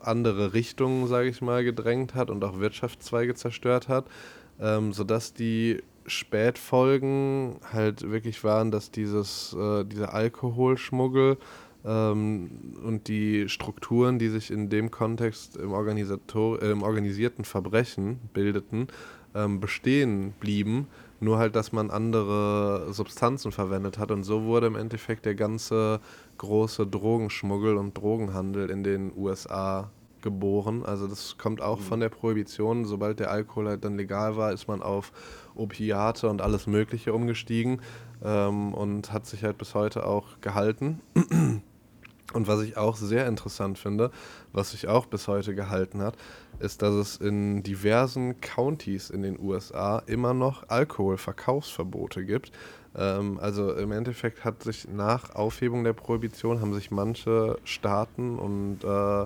andere Richtungen, sage ich mal, gedrängt hat und auch Wirtschaftszweige zerstört hat, ähm, sodass die Spätfolgen halt wirklich waren, dass dieses, äh, dieser Alkoholschmuggel ähm, und die Strukturen, die sich in dem Kontext im, Organisator äh, im organisierten Verbrechen bildeten, ähm, bestehen blieben, nur halt, dass man andere Substanzen verwendet hat und so wurde im Endeffekt der ganze große Drogenschmuggel und Drogenhandel in den USA geboren. Also das kommt auch mhm. von der Prohibition. Sobald der Alkohol halt dann legal war, ist man auf Opiate und alles Mögliche umgestiegen ähm, und hat sich halt bis heute auch gehalten. Und was ich auch sehr interessant finde, was sich auch bis heute gehalten hat, ist, dass es in diversen Countys in den USA immer noch Alkoholverkaufsverbote gibt. Ähm, also im Endeffekt hat sich nach Aufhebung der Prohibition haben sich manche Staaten und äh,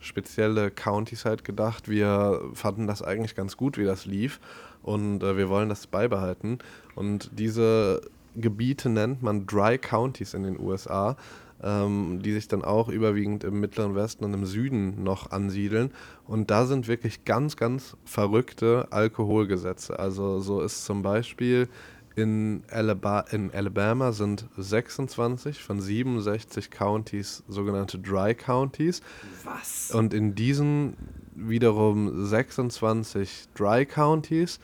spezielle Countys halt gedacht, wir fanden das eigentlich ganz gut, wie das lief und äh, wir wollen das beibehalten. Und diese Gebiete nennt man Dry Counties in den USA, ähm, die sich dann auch überwiegend im Mittleren Westen und im Süden noch ansiedeln. Und da sind wirklich ganz, ganz verrückte Alkoholgesetze. Also so ist zum Beispiel in Alabama, in Alabama sind 26 von 67 Counties sogenannte Dry Counties. Was? Und in diesen wiederum 26 Dry Counties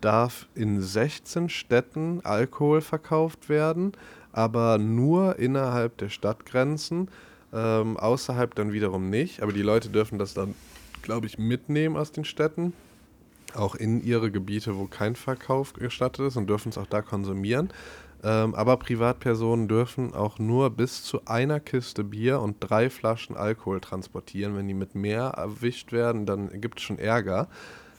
darf in 16 Städten Alkohol verkauft werden, aber nur innerhalb der Stadtgrenzen, ähm, außerhalb dann wiederum nicht. Aber die Leute dürfen das dann, glaube ich, mitnehmen aus den Städten auch in ihre Gebiete, wo kein Verkauf gestattet ist und dürfen es auch da konsumieren. Ähm, aber Privatpersonen dürfen auch nur bis zu einer Kiste Bier und drei Flaschen Alkohol transportieren. Wenn die mit mehr erwischt werden, dann gibt es schon Ärger.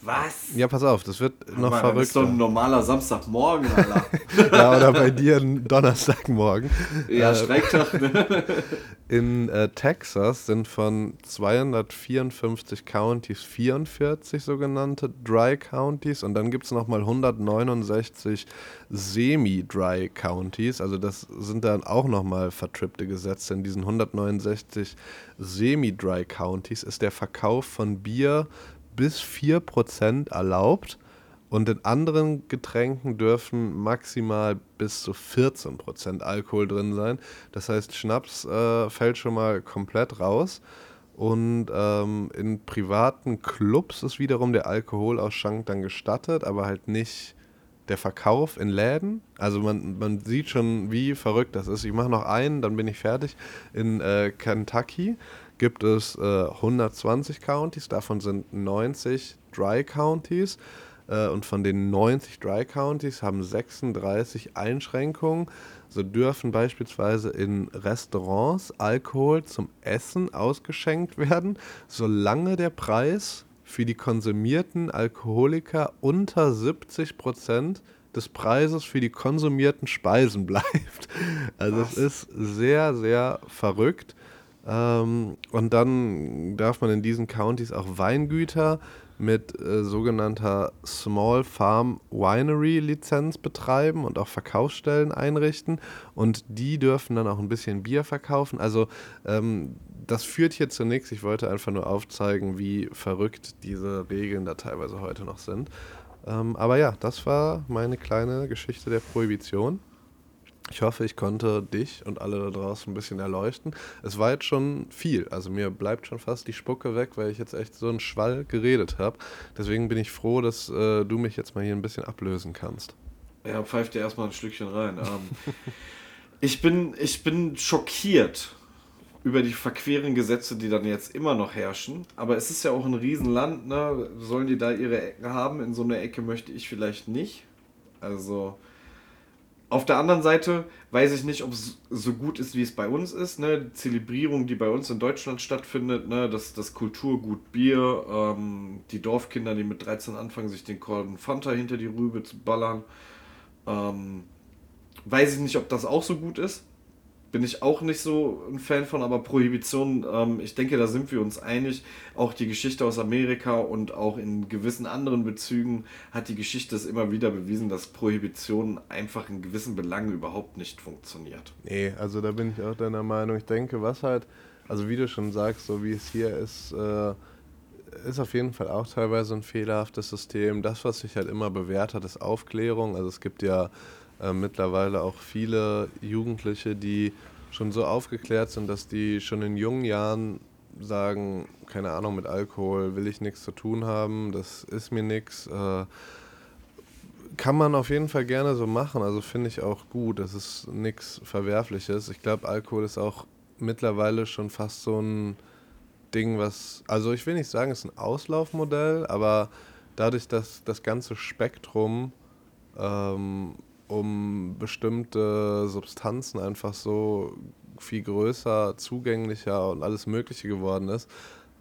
Was? Ja, pass auf, das wird noch Mann, verrückter. Das ist doch ein normaler Samstagmorgen, Alter. ja, oder bei dir ein Donnerstagmorgen. Ja, äh, Streiktag, ne? In äh, Texas sind von 254 Counties 44 sogenannte Dry Counties und dann gibt es nochmal 169 Semi-Dry Counties. Also das sind dann auch nochmal vertrippte Gesetze. In diesen 169 Semi-Dry Counties ist der Verkauf von Bier bis 4% erlaubt und in anderen Getränken dürfen maximal bis zu 14% Alkohol drin sein. Das heißt, Schnaps äh, fällt schon mal komplett raus. Und ähm, in privaten Clubs ist wiederum der Alkoholausschank dann gestattet, aber halt nicht der Verkauf in Läden. Also man, man sieht schon, wie verrückt das ist. Ich mache noch einen, dann bin ich fertig. In äh, Kentucky gibt es äh, 120 Counties, davon sind 90 Dry Counties. Äh, und von den 90 Dry Counties haben 36 Einschränkungen. So dürfen beispielsweise in Restaurants Alkohol zum Essen ausgeschenkt werden, solange der Preis für die konsumierten Alkoholiker unter 70 Prozent des Preises für die konsumierten Speisen bleibt. Also Was? es ist sehr, sehr verrückt. Ähm, und dann darf man in diesen Countys auch Weingüter mit äh, sogenannter Small Farm Winery Lizenz betreiben und auch Verkaufsstellen einrichten. Und die dürfen dann auch ein bisschen Bier verkaufen. Also ähm, das führt hier zu nichts. Ich wollte einfach nur aufzeigen, wie verrückt diese Regeln da teilweise heute noch sind. Ähm, aber ja, das war meine kleine Geschichte der Prohibition. Ich hoffe, ich konnte dich und alle da draußen ein bisschen erleuchten. Es war jetzt schon viel. Also mir bleibt schon fast die Spucke weg, weil ich jetzt echt so einen Schwall geredet habe. Deswegen bin ich froh, dass äh, du mich jetzt mal hier ein bisschen ablösen kannst. Ja, pfeif dir erstmal ein Stückchen rein. Ähm, ich, bin, ich bin schockiert über die verqueren Gesetze, die dann jetzt immer noch herrschen. Aber es ist ja auch ein Riesenland, ne? Sollen die da ihre Ecken haben? In so einer Ecke möchte ich vielleicht nicht. Also auf der anderen Seite weiß ich nicht, ob es so gut ist, wie es bei uns ist. Ne? Die Zelebrierung, die bei uns in Deutschland stattfindet, ne? das, das Kulturgut Bier, ähm, die Dorfkinder, die mit 13 anfangen, sich den Kolben Fanta hinter die Rübe zu ballern. Ähm, weiß ich nicht, ob das auch so gut ist bin ich auch nicht so ein Fan von, aber Prohibition, ähm, ich denke, da sind wir uns einig. Auch die Geschichte aus Amerika und auch in gewissen anderen Bezügen hat die Geschichte es immer wieder bewiesen, dass Prohibition einfach in gewissen Belangen überhaupt nicht funktioniert. Nee, also da bin ich auch deiner Meinung. Ich denke, was halt, also wie du schon sagst, so wie es hier ist, äh, ist auf jeden Fall auch teilweise ein fehlerhaftes System. Das, was sich halt immer bewährt hat, ist Aufklärung. Also es gibt ja äh, mittlerweile auch viele Jugendliche, die schon so aufgeklärt sind, dass die schon in jungen Jahren sagen, keine Ahnung, mit Alkohol will ich nichts zu tun haben, das ist mir nichts. Äh, kann man auf jeden Fall gerne so machen. Also finde ich auch gut. Das ist nichts Verwerfliches. Ich glaube, Alkohol ist auch mittlerweile schon fast so ein Ding, was, also ich will nicht sagen, es ist ein Auslaufmodell, aber dadurch, dass das ganze Spektrum ähm, um bestimmte Substanzen einfach so viel größer, zugänglicher und alles Mögliche geworden ist,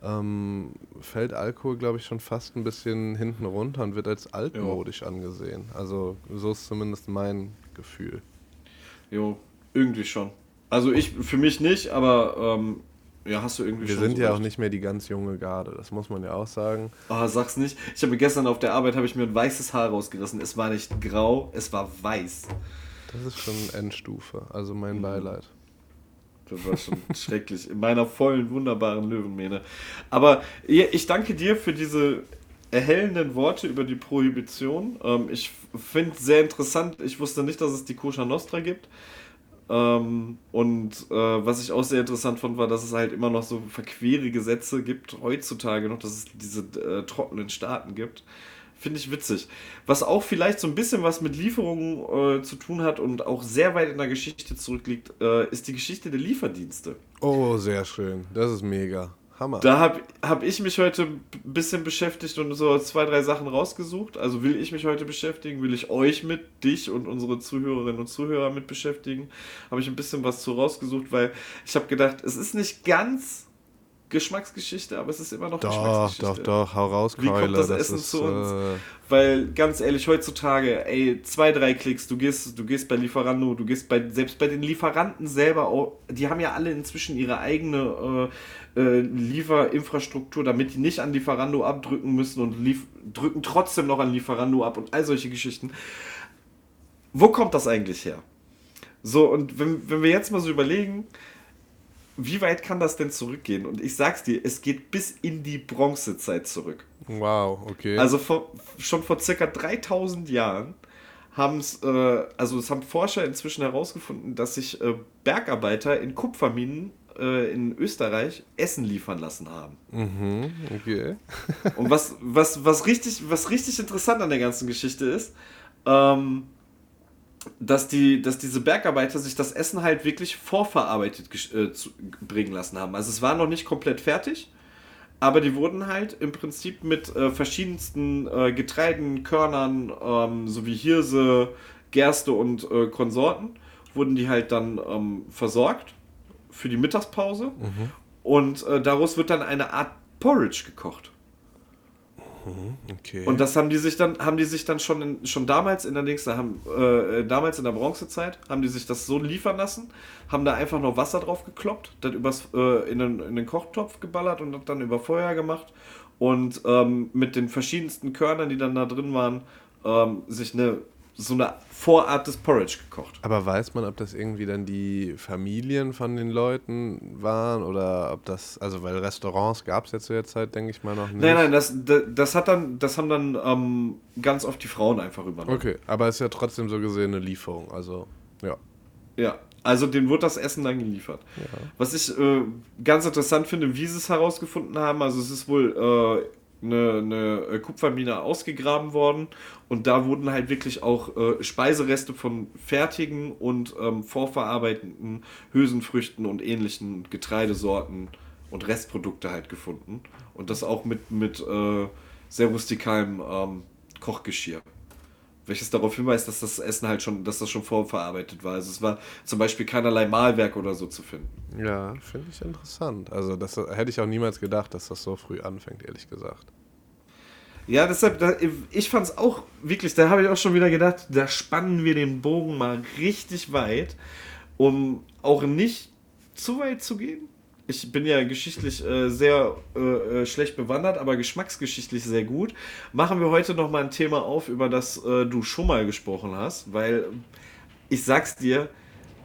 ähm, fällt Alkohol, glaube ich, schon fast ein bisschen hinten runter und wird als altmodisch jo. angesehen. Also so ist zumindest mein Gefühl. Jo, irgendwie schon. Also ich, für mich nicht, aber ähm, ja, hast du irgendwie Wir sind so ja recht. auch nicht mehr die ganz junge Garde, das muss man ja auch sagen. Oh, sag's nicht. Ich habe gestern auf der Arbeit habe ich mir ein weißes Haar rausgerissen. Es war nicht grau, es war weiß. Das ist schon Endstufe, also mein mhm. Beileid. Das war schon schrecklich. In meiner vollen, wunderbaren Löwenmähne. Aber ich danke dir für diese erhellenden Worte über die Prohibition. Ähm, ich finde es sehr interessant. Ich wusste nicht, dass es die Koscher Nostra gibt. Ähm, und äh, was ich auch sehr interessant fand, war, dass es halt immer noch so verquere Gesetze gibt, heutzutage noch, dass es diese äh, trockenen Staaten gibt. Finde ich witzig. Was auch vielleicht so ein bisschen was mit Lieferungen äh, zu tun hat und auch sehr weit in der Geschichte zurückliegt, äh, ist die Geschichte der Lieferdienste. Oh, sehr schön. Das ist mega. Hammer. Da habe hab ich mich heute ein bisschen beschäftigt und so zwei, drei Sachen rausgesucht. Also will ich mich heute beschäftigen, will ich euch mit, dich und unsere Zuhörerinnen und Zuhörer mit beschäftigen. Habe ich ein bisschen was zu rausgesucht, weil ich habe gedacht, es ist nicht ganz Geschmacksgeschichte, aber es ist immer noch doch, Geschmacksgeschichte. Doch, doch, doch, hau raus, Keule. Wie kommt das, das Essen ist, zu uns? Äh... Weil, ganz ehrlich, heutzutage, ey, zwei, drei Klicks, du gehst, du gehst bei Lieferando, du gehst bei, selbst bei den Lieferanten selber, auch, die haben ja alle inzwischen ihre eigene äh, äh, Lieferinfrastruktur, damit die nicht an Lieferando abdrücken müssen und lief drücken trotzdem noch an Lieferando ab und all solche Geschichten. Wo kommt das eigentlich her? So, und wenn, wenn wir jetzt mal so überlegen, wie weit kann das denn zurückgehen? Und ich sag's dir, es geht bis in die Bronzezeit zurück. Wow, okay. Also vor, schon vor circa 3000 Jahren haben es, äh, also es haben Forscher inzwischen herausgefunden, dass sich äh, Bergarbeiter in Kupferminen äh, in Österreich Essen liefern lassen haben. Mhm, okay. Und was, was, was, richtig, was richtig interessant an der ganzen Geschichte ist, ähm, dass, die, dass diese Bergarbeiter sich das Essen halt wirklich vorverarbeitet äh, zu, bringen lassen haben. Also es war noch nicht komplett fertig, aber die wurden halt im Prinzip mit äh, verschiedensten äh, Getreiden, Körnern, ähm, sowie Hirse, Gerste und äh, Konsorten, wurden die halt dann ähm, versorgt für die Mittagspause. Mhm. Und äh, daraus wird dann eine Art Porridge gekocht. Mhm, okay. Und das haben die sich dann, haben die sich dann schon, in, schon damals in der nächsten, haben, äh, damals in der Bronzezeit, haben die sich das so liefern lassen, haben da einfach noch Wasser drauf gekloppt, dann übers, äh, in, den, in den Kochtopf geballert und dann über Feuer gemacht und ähm, mit den verschiedensten Körnern, die dann da drin waren, ähm, sich eine so eine Vorart des Porridge gekocht. Aber weiß man, ob das irgendwie dann die Familien von den Leuten waren oder ob das, also weil Restaurants gab es ja zu der Zeit, denke ich mal noch nicht. Nein, nein, das, das, hat dann, das haben dann ähm, ganz oft die Frauen einfach übernommen. Okay, aber es ist ja trotzdem so gesehen eine Lieferung, also ja. Ja, also dem wird das Essen dann geliefert. Ja. Was ich äh, ganz interessant finde, wie sie es herausgefunden haben, also es ist wohl äh, eine, eine äh, Kupfermine ausgegraben worden. Und da wurden halt wirklich auch äh, Speisereste von fertigen und ähm, vorverarbeiteten Hülsenfrüchten und ähnlichen Getreidesorten und Restprodukte halt gefunden. Und das auch mit, mit äh, sehr rustikalem ähm, Kochgeschirr welches darauf hinweist, dass das Essen halt schon, dass das schon vorverarbeitet war. Also es war zum Beispiel keinerlei Malwerk oder so zu finden. Ja, finde ich interessant. Also das hätte ich auch niemals gedacht, dass das so früh anfängt, ehrlich gesagt. Ja, deshalb, ich fand es auch wirklich, da habe ich auch schon wieder gedacht, da spannen wir den Bogen mal richtig weit, um auch nicht zu weit zu gehen. Ich bin ja geschichtlich äh, sehr äh, äh schlecht bewandert, aber geschmacksgeschichtlich sehr gut. Machen wir heute noch mal ein Thema auf, über das äh, du schon mal gesprochen hast, weil ich sag's dir,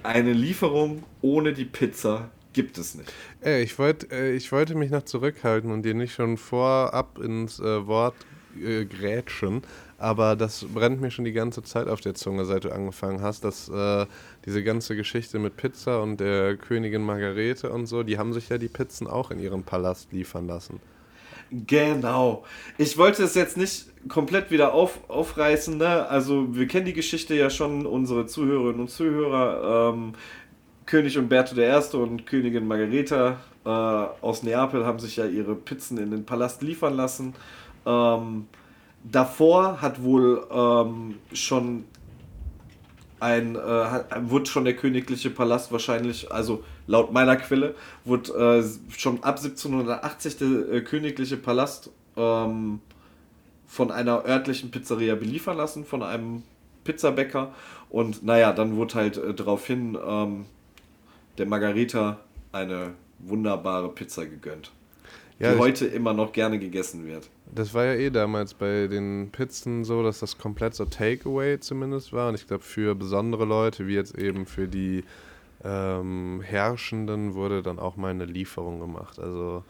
eine Lieferung ohne die Pizza gibt es nicht. Ey, ich, wollt, äh, ich wollte mich noch zurückhalten und dir nicht schon vorab ins äh, Wort äh, grätschen, aber das brennt mir schon die ganze Zeit auf der Zunge, seit du angefangen hast, dass äh, diese ganze Geschichte mit Pizza und der Königin Margarete und so, die haben sich ja die Pizzen auch in ihrem Palast liefern lassen. Genau. Ich wollte es jetzt nicht komplett wieder auf, aufreißen. Ne? Also wir kennen die Geschichte ja schon, unsere Zuhörerinnen und Zuhörer. Ähm, König Umberto I. und Königin Margareta äh, aus Neapel haben sich ja ihre Pizzen in den Palast liefern lassen. Ähm, davor hat wohl ähm, schon ein, äh, wurde schon der königliche Palast wahrscheinlich, also laut meiner Quelle, wurde äh, schon ab 1780 der äh, königliche Palast ähm, von einer örtlichen Pizzeria beliefern lassen, von einem Pizzabäcker. Und naja, dann wurde halt äh, daraufhin ähm, der Margarita eine wunderbare Pizza gegönnt. Ja, die heute immer noch gerne gegessen wird. Das war ja eh damals bei den Pizzen so, dass das komplett so Takeaway zumindest war. Und ich glaube, für besondere Leute, wie jetzt eben für die ähm, Herrschenden, wurde dann auch mal eine Lieferung gemacht. Also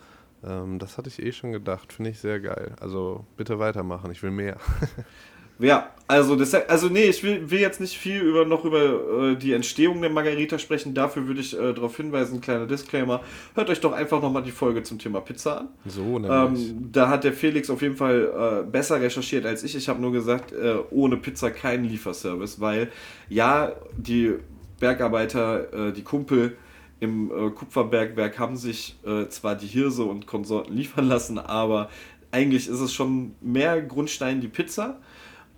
ähm, das hatte ich eh schon gedacht. Finde ich sehr geil. Also bitte weitermachen, ich will mehr. Ja, also das, also nee, ich will, will jetzt nicht viel über noch über äh, die Entstehung der Margarita sprechen. Dafür würde ich äh, darauf hinweisen, kleiner Disclaimer. Hört euch doch einfach nochmal die Folge zum Thema Pizza an. So, nämlich. Ähm, da hat der Felix auf jeden Fall äh, besser recherchiert als ich. Ich habe nur gesagt, äh, ohne Pizza kein Lieferservice, weil ja, die Bergarbeiter, äh, die Kumpel im äh, Kupferbergwerk haben sich zwar die Hirse und Konsorten liefern lassen, aber eigentlich ist es schon mehr Grundstein die Pizza.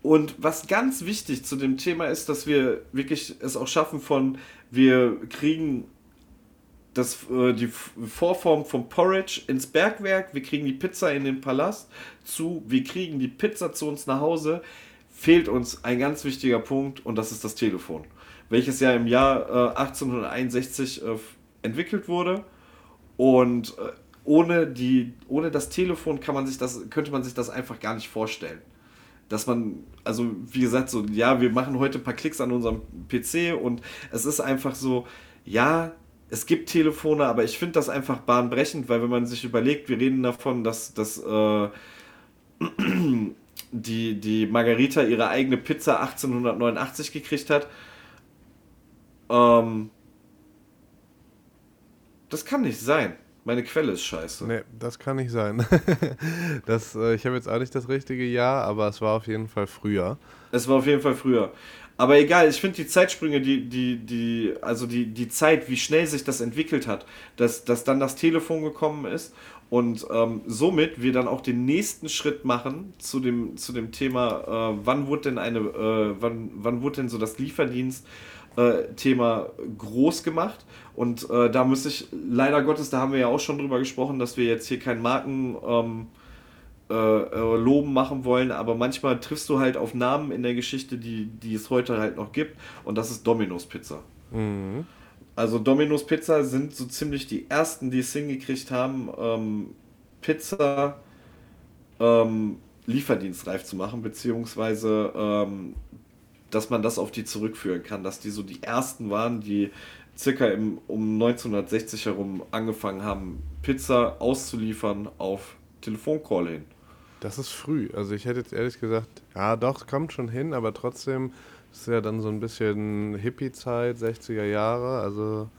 Und was ganz wichtig zu dem Thema ist, dass wir wirklich es auch schaffen von, wir kriegen das, äh, die Vorform vom Porridge ins Bergwerk, wir kriegen die Pizza in den Palast, zu, wir kriegen die Pizza zu uns nach Hause, fehlt uns ein ganz wichtiger Punkt und das ist das Telefon, welches ja im Jahr äh, 1861 äh, entwickelt wurde. Und äh, ohne, die, ohne das Telefon kann man sich das, könnte man sich das einfach gar nicht vorstellen dass man, also wie gesagt, so, ja, wir machen heute ein paar Klicks an unserem PC und es ist einfach so, ja, es gibt Telefone, aber ich finde das einfach bahnbrechend, weil wenn man sich überlegt, wir reden davon, dass, dass äh, die, die Margarita ihre eigene Pizza 1889 gekriegt hat. Ähm, das kann nicht sein. Meine Quelle ist scheiße. Nee, das kann nicht sein. das, äh, ich habe jetzt auch nicht das richtige Jahr, aber es war auf jeden Fall früher. Es war auf jeden Fall früher. Aber egal, ich finde die Zeitsprünge, die, die, die, also die, die Zeit, wie schnell sich das entwickelt hat, dass, dass dann das Telefon gekommen ist und ähm, somit wir dann auch den nächsten Schritt machen zu dem, zu dem Thema, äh, wann wurde denn eine, äh, wann, wann wurde denn so das Lieferdienst äh, Thema groß gemacht. Und äh, da muss ich, leider Gottes, da haben wir ja auch schon drüber gesprochen, dass wir jetzt hier keinen Marken ähm, äh, äh, loben machen wollen, aber manchmal triffst du halt auf Namen in der Geschichte, die, die es heute halt noch gibt. Und das ist Domino's Pizza. Mhm. Also Domino's Pizza sind so ziemlich die ersten, die es hingekriegt haben, ähm, Pizza ähm, lieferdienstreif zu machen, beziehungsweise ähm, dass man das auf die zurückführen kann, dass die so die ersten waren, die circa im, um 1960 herum angefangen haben, Pizza auszuliefern auf Telefoncall hin. Das ist früh. Also ich hätte jetzt ehrlich gesagt, ja doch, kommt schon hin, aber trotzdem ist ja dann so ein bisschen Hippie-Zeit, 60er Jahre. Also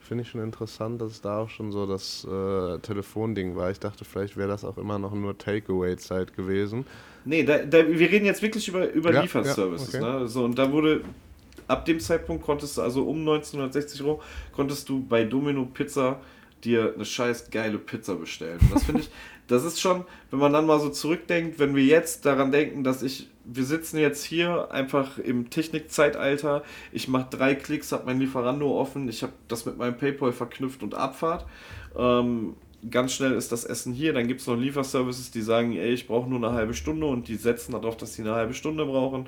finde ich schon interessant, dass es da auch schon so das äh, Telefonding war. Ich dachte, vielleicht wäre das auch immer noch nur Takeaway-Zeit gewesen. Nee, da, da, wir reden jetzt wirklich über, über ja, Lieferservices. Ja, okay. ne? so, und da wurde, ab dem Zeitpunkt konntest du, also um 1960 rum, konntest du bei Domino Pizza dir eine scheiß geile Pizza bestellen. Das finde ich, das ist schon, wenn man dann mal so zurückdenkt, wenn wir jetzt daran denken, dass ich, wir sitzen jetzt hier einfach im Technikzeitalter, ich mache drei Klicks, habe mein Lieferando offen, ich habe das mit meinem PayPal verknüpft und Abfahrt. Ähm, ganz schnell ist das Essen hier. Dann gibt es noch Lieferservices, die sagen, ey, ich brauche nur eine halbe Stunde und die setzen darauf, dass sie eine halbe Stunde brauchen.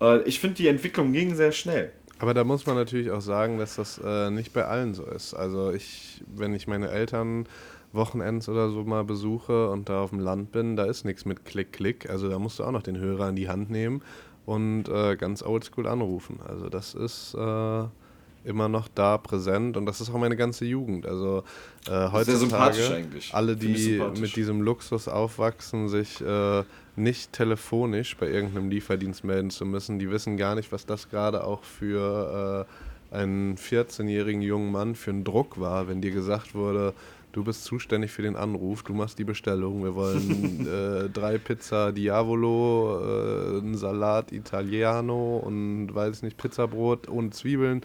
Äh, ich finde, die Entwicklung ging sehr schnell. Aber da muss man natürlich auch sagen, dass das äh, nicht bei allen so ist. Also ich, wenn ich meine Eltern Wochenends oder so mal besuche und da auf dem Land bin, da ist nichts mit Klick, Klick. Also da musst du auch noch den Hörer in die Hand nehmen und äh, ganz oldschool anrufen. Also das ist äh, immer noch da präsent und das ist auch meine ganze Jugend. Also äh, heutzutage alle, die mit diesem Luxus aufwachsen, sich äh, nicht telefonisch bei irgendeinem Lieferdienst melden zu müssen, die wissen gar nicht, was das gerade auch für einen 14-jährigen jungen Mann für einen Druck war, wenn dir gesagt wurde, du bist zuständig für den Anruf, du machst die Bestellung, wir wollen äh, drei Pizza Diavolo, äh, einen Salat Italiano und weiß nicht, Pizzabrot ohne Zwiebeln,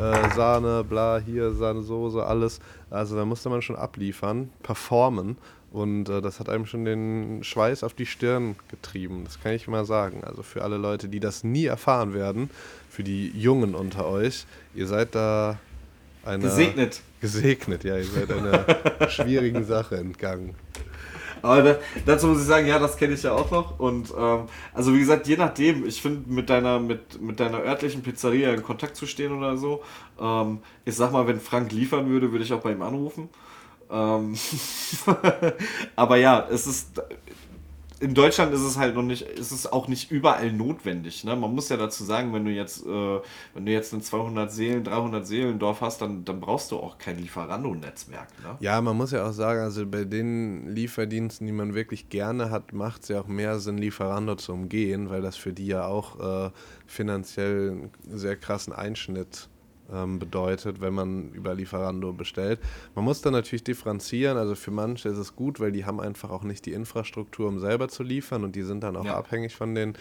äh, Sahne, bla, hier Sahnesoße, alles. Also da musste man schon abliefern, performen und äh, das hat einem schon den Schweiß auf die Stirn getrieben, das kann ich mal sagen. Also für alle Leute, die das nie erfahren werden, für die Jungen unter euch, ihr seid da eine... Gesegnet. Gesegnet, ja, ihr seid einer schwierigen Sache entgangen. Aber da, dazu muss ich sagen, ja, das kenne ich ja auch noch. Und ähm, also wie gesagt, je nachdem, ich finde mit deiner, mit, mit deiner örtlichen Pizzeria in Kontakt zu stehen oder so, ähm, ich sag mal, wenn Frank liefern würde, würde ich auch bei ihm anrufen. Ähm aber ja, es ist in Deutschland ist es halt noch nicht, ist es auch nicht überall notwendig. Ne? Man muss ja dazu sagen, wenn du jetzt, äh, wenn du jetzt ein 200 Seelen, 300 Seelen Dorf hast, dann, dann brauchst du auch kein Lieferando-Netzwerk. Ne? Ja, man muss ja auch sagen, also bei den Lieferdiensten, die man wirklich gerne hat, macht es ja auch mehr Sinn, Lieferando zu umgehen, weil das für die ja auch äh, finanziell einen sehr krassen Einschnitt bedeutet, wenn man über Lieferando bestellt. Man muss dann natürlich differenzieren. Also für manche ist es gut, weil die haben einfach auch nicht die Infrastruktur, um selber zu liefern und die sind dann auch ja. abhängig von den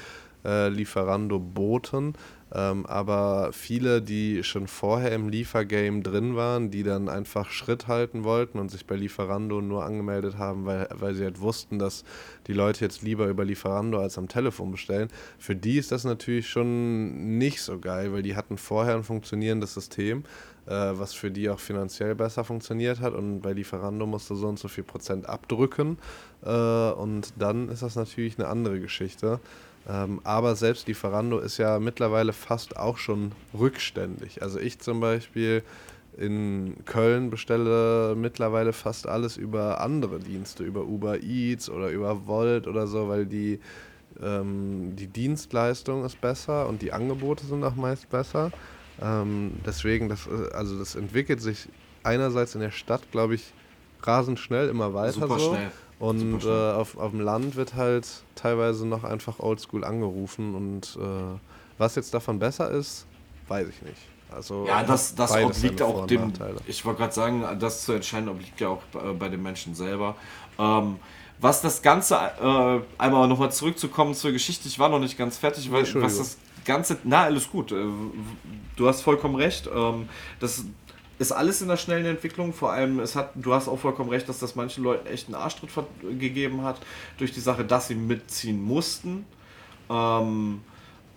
äh, Lieferando-Boten. Ähm, aber viele, die schon vorher im Liefergame drin waren, die dann einfach Schritt halten wollten und sich bei Lieferando nur angemeldet haben, weil, weil sie halt wussten, dass die Leute jetzt lieber über Lieferando als am Telefon bestellen, für die ist das natürlich schon nicht so geil, weil die hatten vorher ein funktionierendes System, äh, was für die auch finanziell besser funktioniert hat und bei Lieferando musst du so und so viel Prozent abdrücken äh, und dann ist das natürlich eine andere Geschichte. Ähm, aber selbst Lieferando ist ja mittlerweile fast auch schon rückständig. Also ich zum Beispiel in Köln bestelle mittlerweile fast alles über andere Dienste, über Uber Eats oder über Volt oder so, weil die, ähm, die Dienstleistung ist besser und die Angebote sind auch meist besser. Ähm, deswegen, das, äh, also das entwickelt sich einerseits in der Stadt, glaube ich, rasend schnell immer weiter Super so. Schnell. Und äh, auf, auf dem Land wird halt teilweise noch einfach oldschool angerufen. Und äh, was jetzt davon besser ist, weiß ich nicht. Also ja, das, das obliegt auch dem. Ich wollte gerade sagen, das zu entscheiden obliegt ja auch bei, bei den Menschen selber. Ähm, was das Ganze, äh, einmal nochmal zurückzukommen zur Geschichte, ich war noch nicht ganz fertig, weil was das Ganze, na, alles gut, äh, du hast vollkommen recht. Ähm, das, ist alles in der schnellen Entwicklung. Vor allem, es hat, du hast auch vollkommen recht, dass das manchen Leuten echt einen Arschtritt gegeben hat, durch die Sache, dass sie mitziehen mussten. Ähm,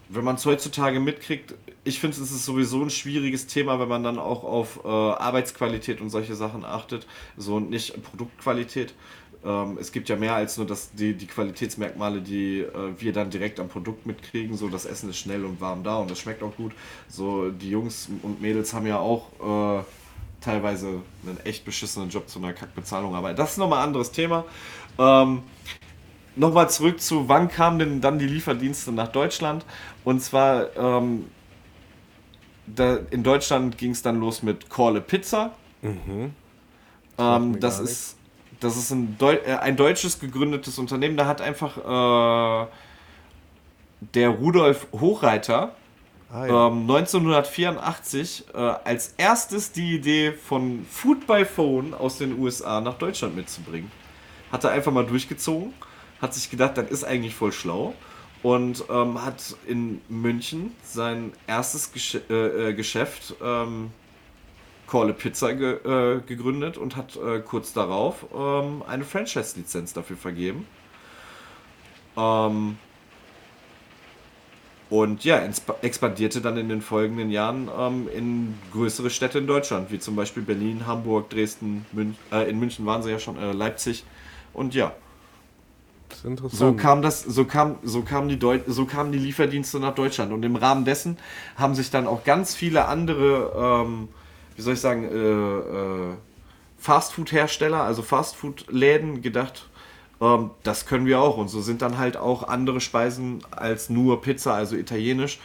wenn man es heutzutage mitkriegt, ich finde, es ist sowieso ein schwieriges Thema, wenn man dann auch auf äh, Arbeitsqualität und solche Sachen achtet, so und nicht Produktqualität. Ähm, es gibt ja mehr als nur das, die, die Qualitätsmerkmale, die äh, wir dann direkt am Produkt mitkriegen. So, das Essen ist schnell und warm da und das schmeckt auch gut. So, die Jungs und Mädels haben ja auch äh, teilweise einen echt beschissenen Job zu einer Kackbezahlung. Aber das ist nochmal ein anderes Thema. Ähm, nochmal zurück zu, wann kamen denn dann die Lieferdienste nach Deutschland? Und zwar ähm, da, in Deutschland ging es dann los mit Call a Pizza. Mhm. Ähm, das ist das ist ein, Deu äh, ein deutsches gegründetes Unternehmen. Da hat einfach äh, der Rudolf Hochreiter ah, ja. ähm, 1984 äh, als erstes die Idee von Food by Phone aus den USA nach Deutschland mitzubringen. Hat er einfach mal durchgezogen, hat sich gedacht, das ist eigentlich voll schlau und ähm, hat in München sein erstes Gesch äh, äh Geschäft ähm, Call a Pizza ge, äh, gegründet und hat äh, kurz darauf ähm, eine Franchise-Lizenz dafür vergeben. Ähm, und ja, expandierte dann in den folgenden Jahren ähm, in größere Städte in Deutschland, wie zum Beispiel Berlin, Hamburg, Dresden, Münch, äh, in München waren sie ja schon, äh, Leipzig. Und ja. So kam das, so kam, so kam die Deu so kamen die Lieferdienste nach Deutschland. Und im Rahmen dessen haben sich dann auch ganz viele andere ähm, wie soll ich sagen, äh, äh, Fastfood-Hersteller, also Fastfood-Läden gedacht, ähm, das können wir auch. Und so sind dann halt auch andere Speisen als nur Pizza, also italienisch,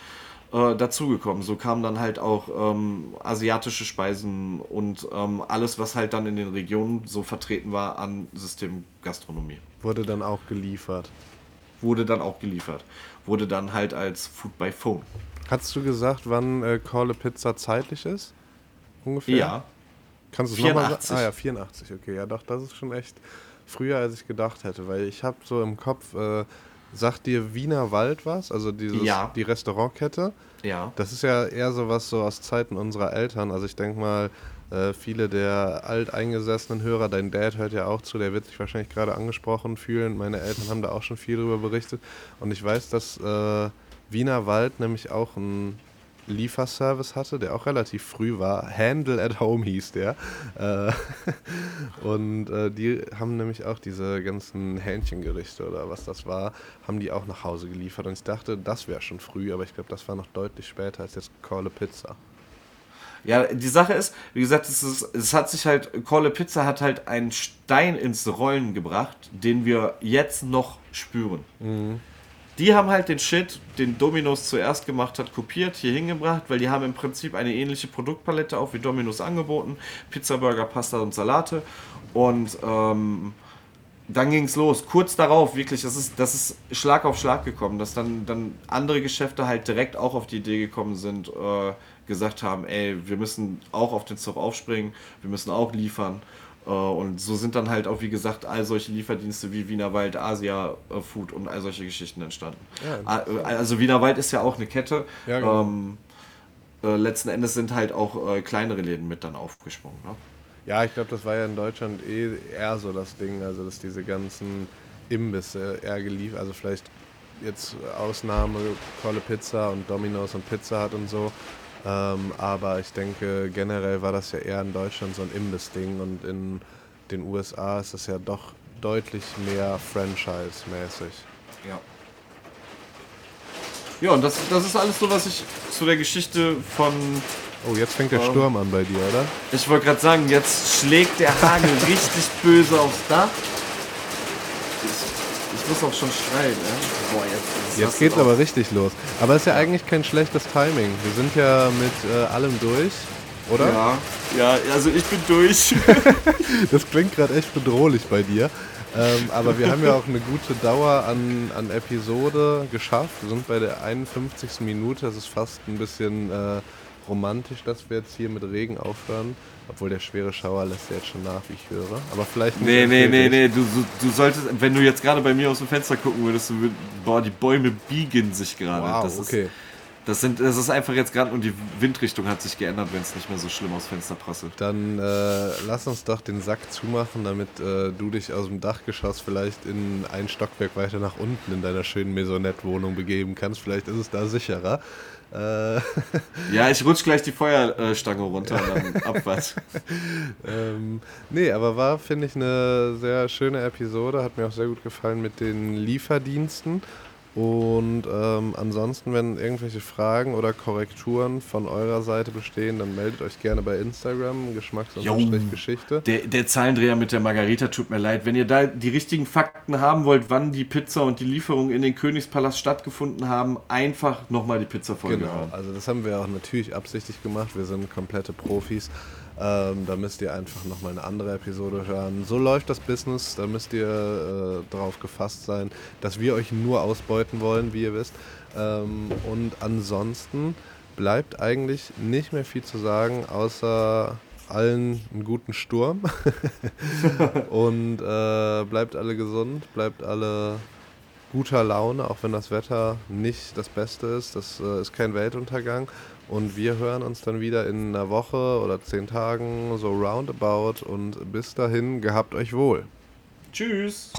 äh, dazugekommen. So kamen dann halt auch ähm, asiatische Speisen und ähm, alles, was halt dann in den Regionen so vertreten war an Systemgastronomie. Wurde dann auch geliefert. Wurde dann auch geliefert. Wurde dann halt als Food by Phone Hast du gesagt, wann äh, Call a Pizza zeitlich ist? Ungefähr? Ja. Kannst du es nochmal sagen? Ah ja, 84, okay. Ja, doch, das ist schon echt früher, als ich gedacht hätte, weil ich habe so im Kopf, äh, sagt dir Wiener Wald was? Also dieses, ja. die Restaurantkette? Ja. Das ist ja eher so was so aus Zeiten unserer Eltern. Also ich denke mal, äh, viele der alteingesessenen Hörer, dein Dad hört ja auch zu, der wird sich wahrscheinlich gerade angesprochen fühlen. Meine Eltern haben da auch schon viel darüber berichtet. Und ich weiß, dass äh, Wiener Wald nämlich auch ein Lieferservice hatte, der auch relativ früh war. Handle at Home hieß der. Äh, und äh, die haben nämlich auch diese ganzen Hähnchengerichte oder was das war, haben die auch nach Hause geliefert. Und ich dachte, das wäre schon früh, aber ich glaube, das war noch deutlich später als jetzt Call a Pizza. Ja, die Sache ist, wie gesagt, es, ist, es hat sich halt, Call a Pizza hat halt einen Stein ins Rollen gebracht, den wir jetzt noch spüren. Mhm. Die haben halt den Shit, den Dominos zuerst gemacht hat, kopiert, hier hingebracht, weil die haben im Prinzip eine ähnliche Produktpalette auch wie Dominos angeboten. Pizza, Burger, Pasta und Salate. Und ähm, dann ging es los. Kurz darauf, wirklich, das ist, das ist Schlag auf Schlag gekommen, dass dann, dann andere Geschäfte halt direkt auch auf die Idee gekommen sind, äh, gesagt haben, ey, wir müssen auch auf den Zug aufspringen, wir müssen auch liefern. Äh, und so sind dann halt auch, wie gesagt, all solche Lieferdienste wie Wiener Wald, Asia äh, Food und all solche Geschichten entstanden. Ja, äh, also Wiener Wald ist ja auch eine Kette. Ja, genau. ähm, äh, letzten Endes sind halt auch äh, kleinere Läden mit dann aufgesprungen. Ne? Ja, ich glaube, das war ja in Deutschland eh eher so das Ding, also dass diese ganzen Imbisse eher geliefert, also vielleicht jetzt Ausnahme Kolle Pizza und Domino's und Pizza hat und so, ähm, aber ich denke, generell war das ja eher in Deutschland so ein Imbiss-Ding und in den USA ist das ja doch deutlich mehr Franchise-mäßig. Ja. Ja, und das, das ist alles so, was ich zu der Geschichte von. Oh, jetzt fängt der ähm, Sturm an bei dir, oder? Ich wollte gerade sagen, jetzt schlägt der Hagel richtig böse aufs Dach. Ich, ich muss auch schon schreien, ne? Boah, jetzt Jetzt geht's aber richtig los. Aber es ist ja eigentlich kein schlechtes Timing. Wir sind ja mit äh, allem durch, oder? Ja, ja, also ich bin durch. das klingt gerade echt bedrohlich bei dir. Ähm, aber wir haben ja auch eine gute Dauer an, an Episode geschafft. Wir sind bei der 51. Minute. Das ist fast ein bisschen äh, romantisch, dass wir jetzt hier mit Regen aufhören. Obwohl der schwere Schauer lässt ja jetzt schon nach, wie ich höre. Aber vielleicht nicht. Nee, nee, nee, nee. Du, du, du solltest, wenn du jetzt gerade bei mir aus dem Fenster gucken würdest, du würdest, boah, die Bäume biegen sich gerade. Wow, das okay. Ist, das, sind, das ist einfach jetzt gerade und die Windrichtung hat sich geändert, wenn es nicht mehr so schlimm aufs Fenster prasselt. Dann äh, lass uns doch den Sack zumachen, damit äh, du dich aus dem Dachgeschoss vielleicht in ein Stockwerk weiter nach unten in deiner schönen Maisonette-Wohnung begeben kannst. Vielleicht ist es da sicherer. Äh ja, ich rutsch gleich die Feuerstange runter und dann abwärts. ähm, nee, aber war, finde ich, eine sehr schöne Episode. Hat mir auch sehr gut gefallen mit den Lieferdiensten. Und ähm, ansonsten, wenn irgendwelche Fragen oder Korrekturen von eurer Seite bestehen, dann meldet euch gerne bei Instagram, Geschmacks- und Geschichte. Der, der Zahlendreher mit der Margarita tut mir leid. Wenn ihr da die richtigen Fakten haben wollt, wann die Pizza und die Lieferung in den Königspalast stattgefunden haben, einfach nochmal die Pizza-Folge Genau, hören. also das haben wir auch natürlich absichtlich gemacht. Wir sind komplette Profis. Ähm, da müsst ihr einfach nochmal eine andere Episode hören. So läuft das Business, da müsst ihr äh, darauf gefasst sein, dass wir euch nur ausbeuten wollen, wie ihr wisst. Ähm, und ansonsten bleibt eigentlich nicht mehr viel zu sagen, außer allen einen guten Sturm. und äh, bleibt alle gesund, bleibt alle guter Laune, auch wenn das Wetter nicht das Beste ist. Das äh, ist kein Weltuntergang. Und wir hören uns dann wieder in einer Woche oder zehn Tagen, so roundabout. Und bis dahin, gehabt euch wohl. Tschüss.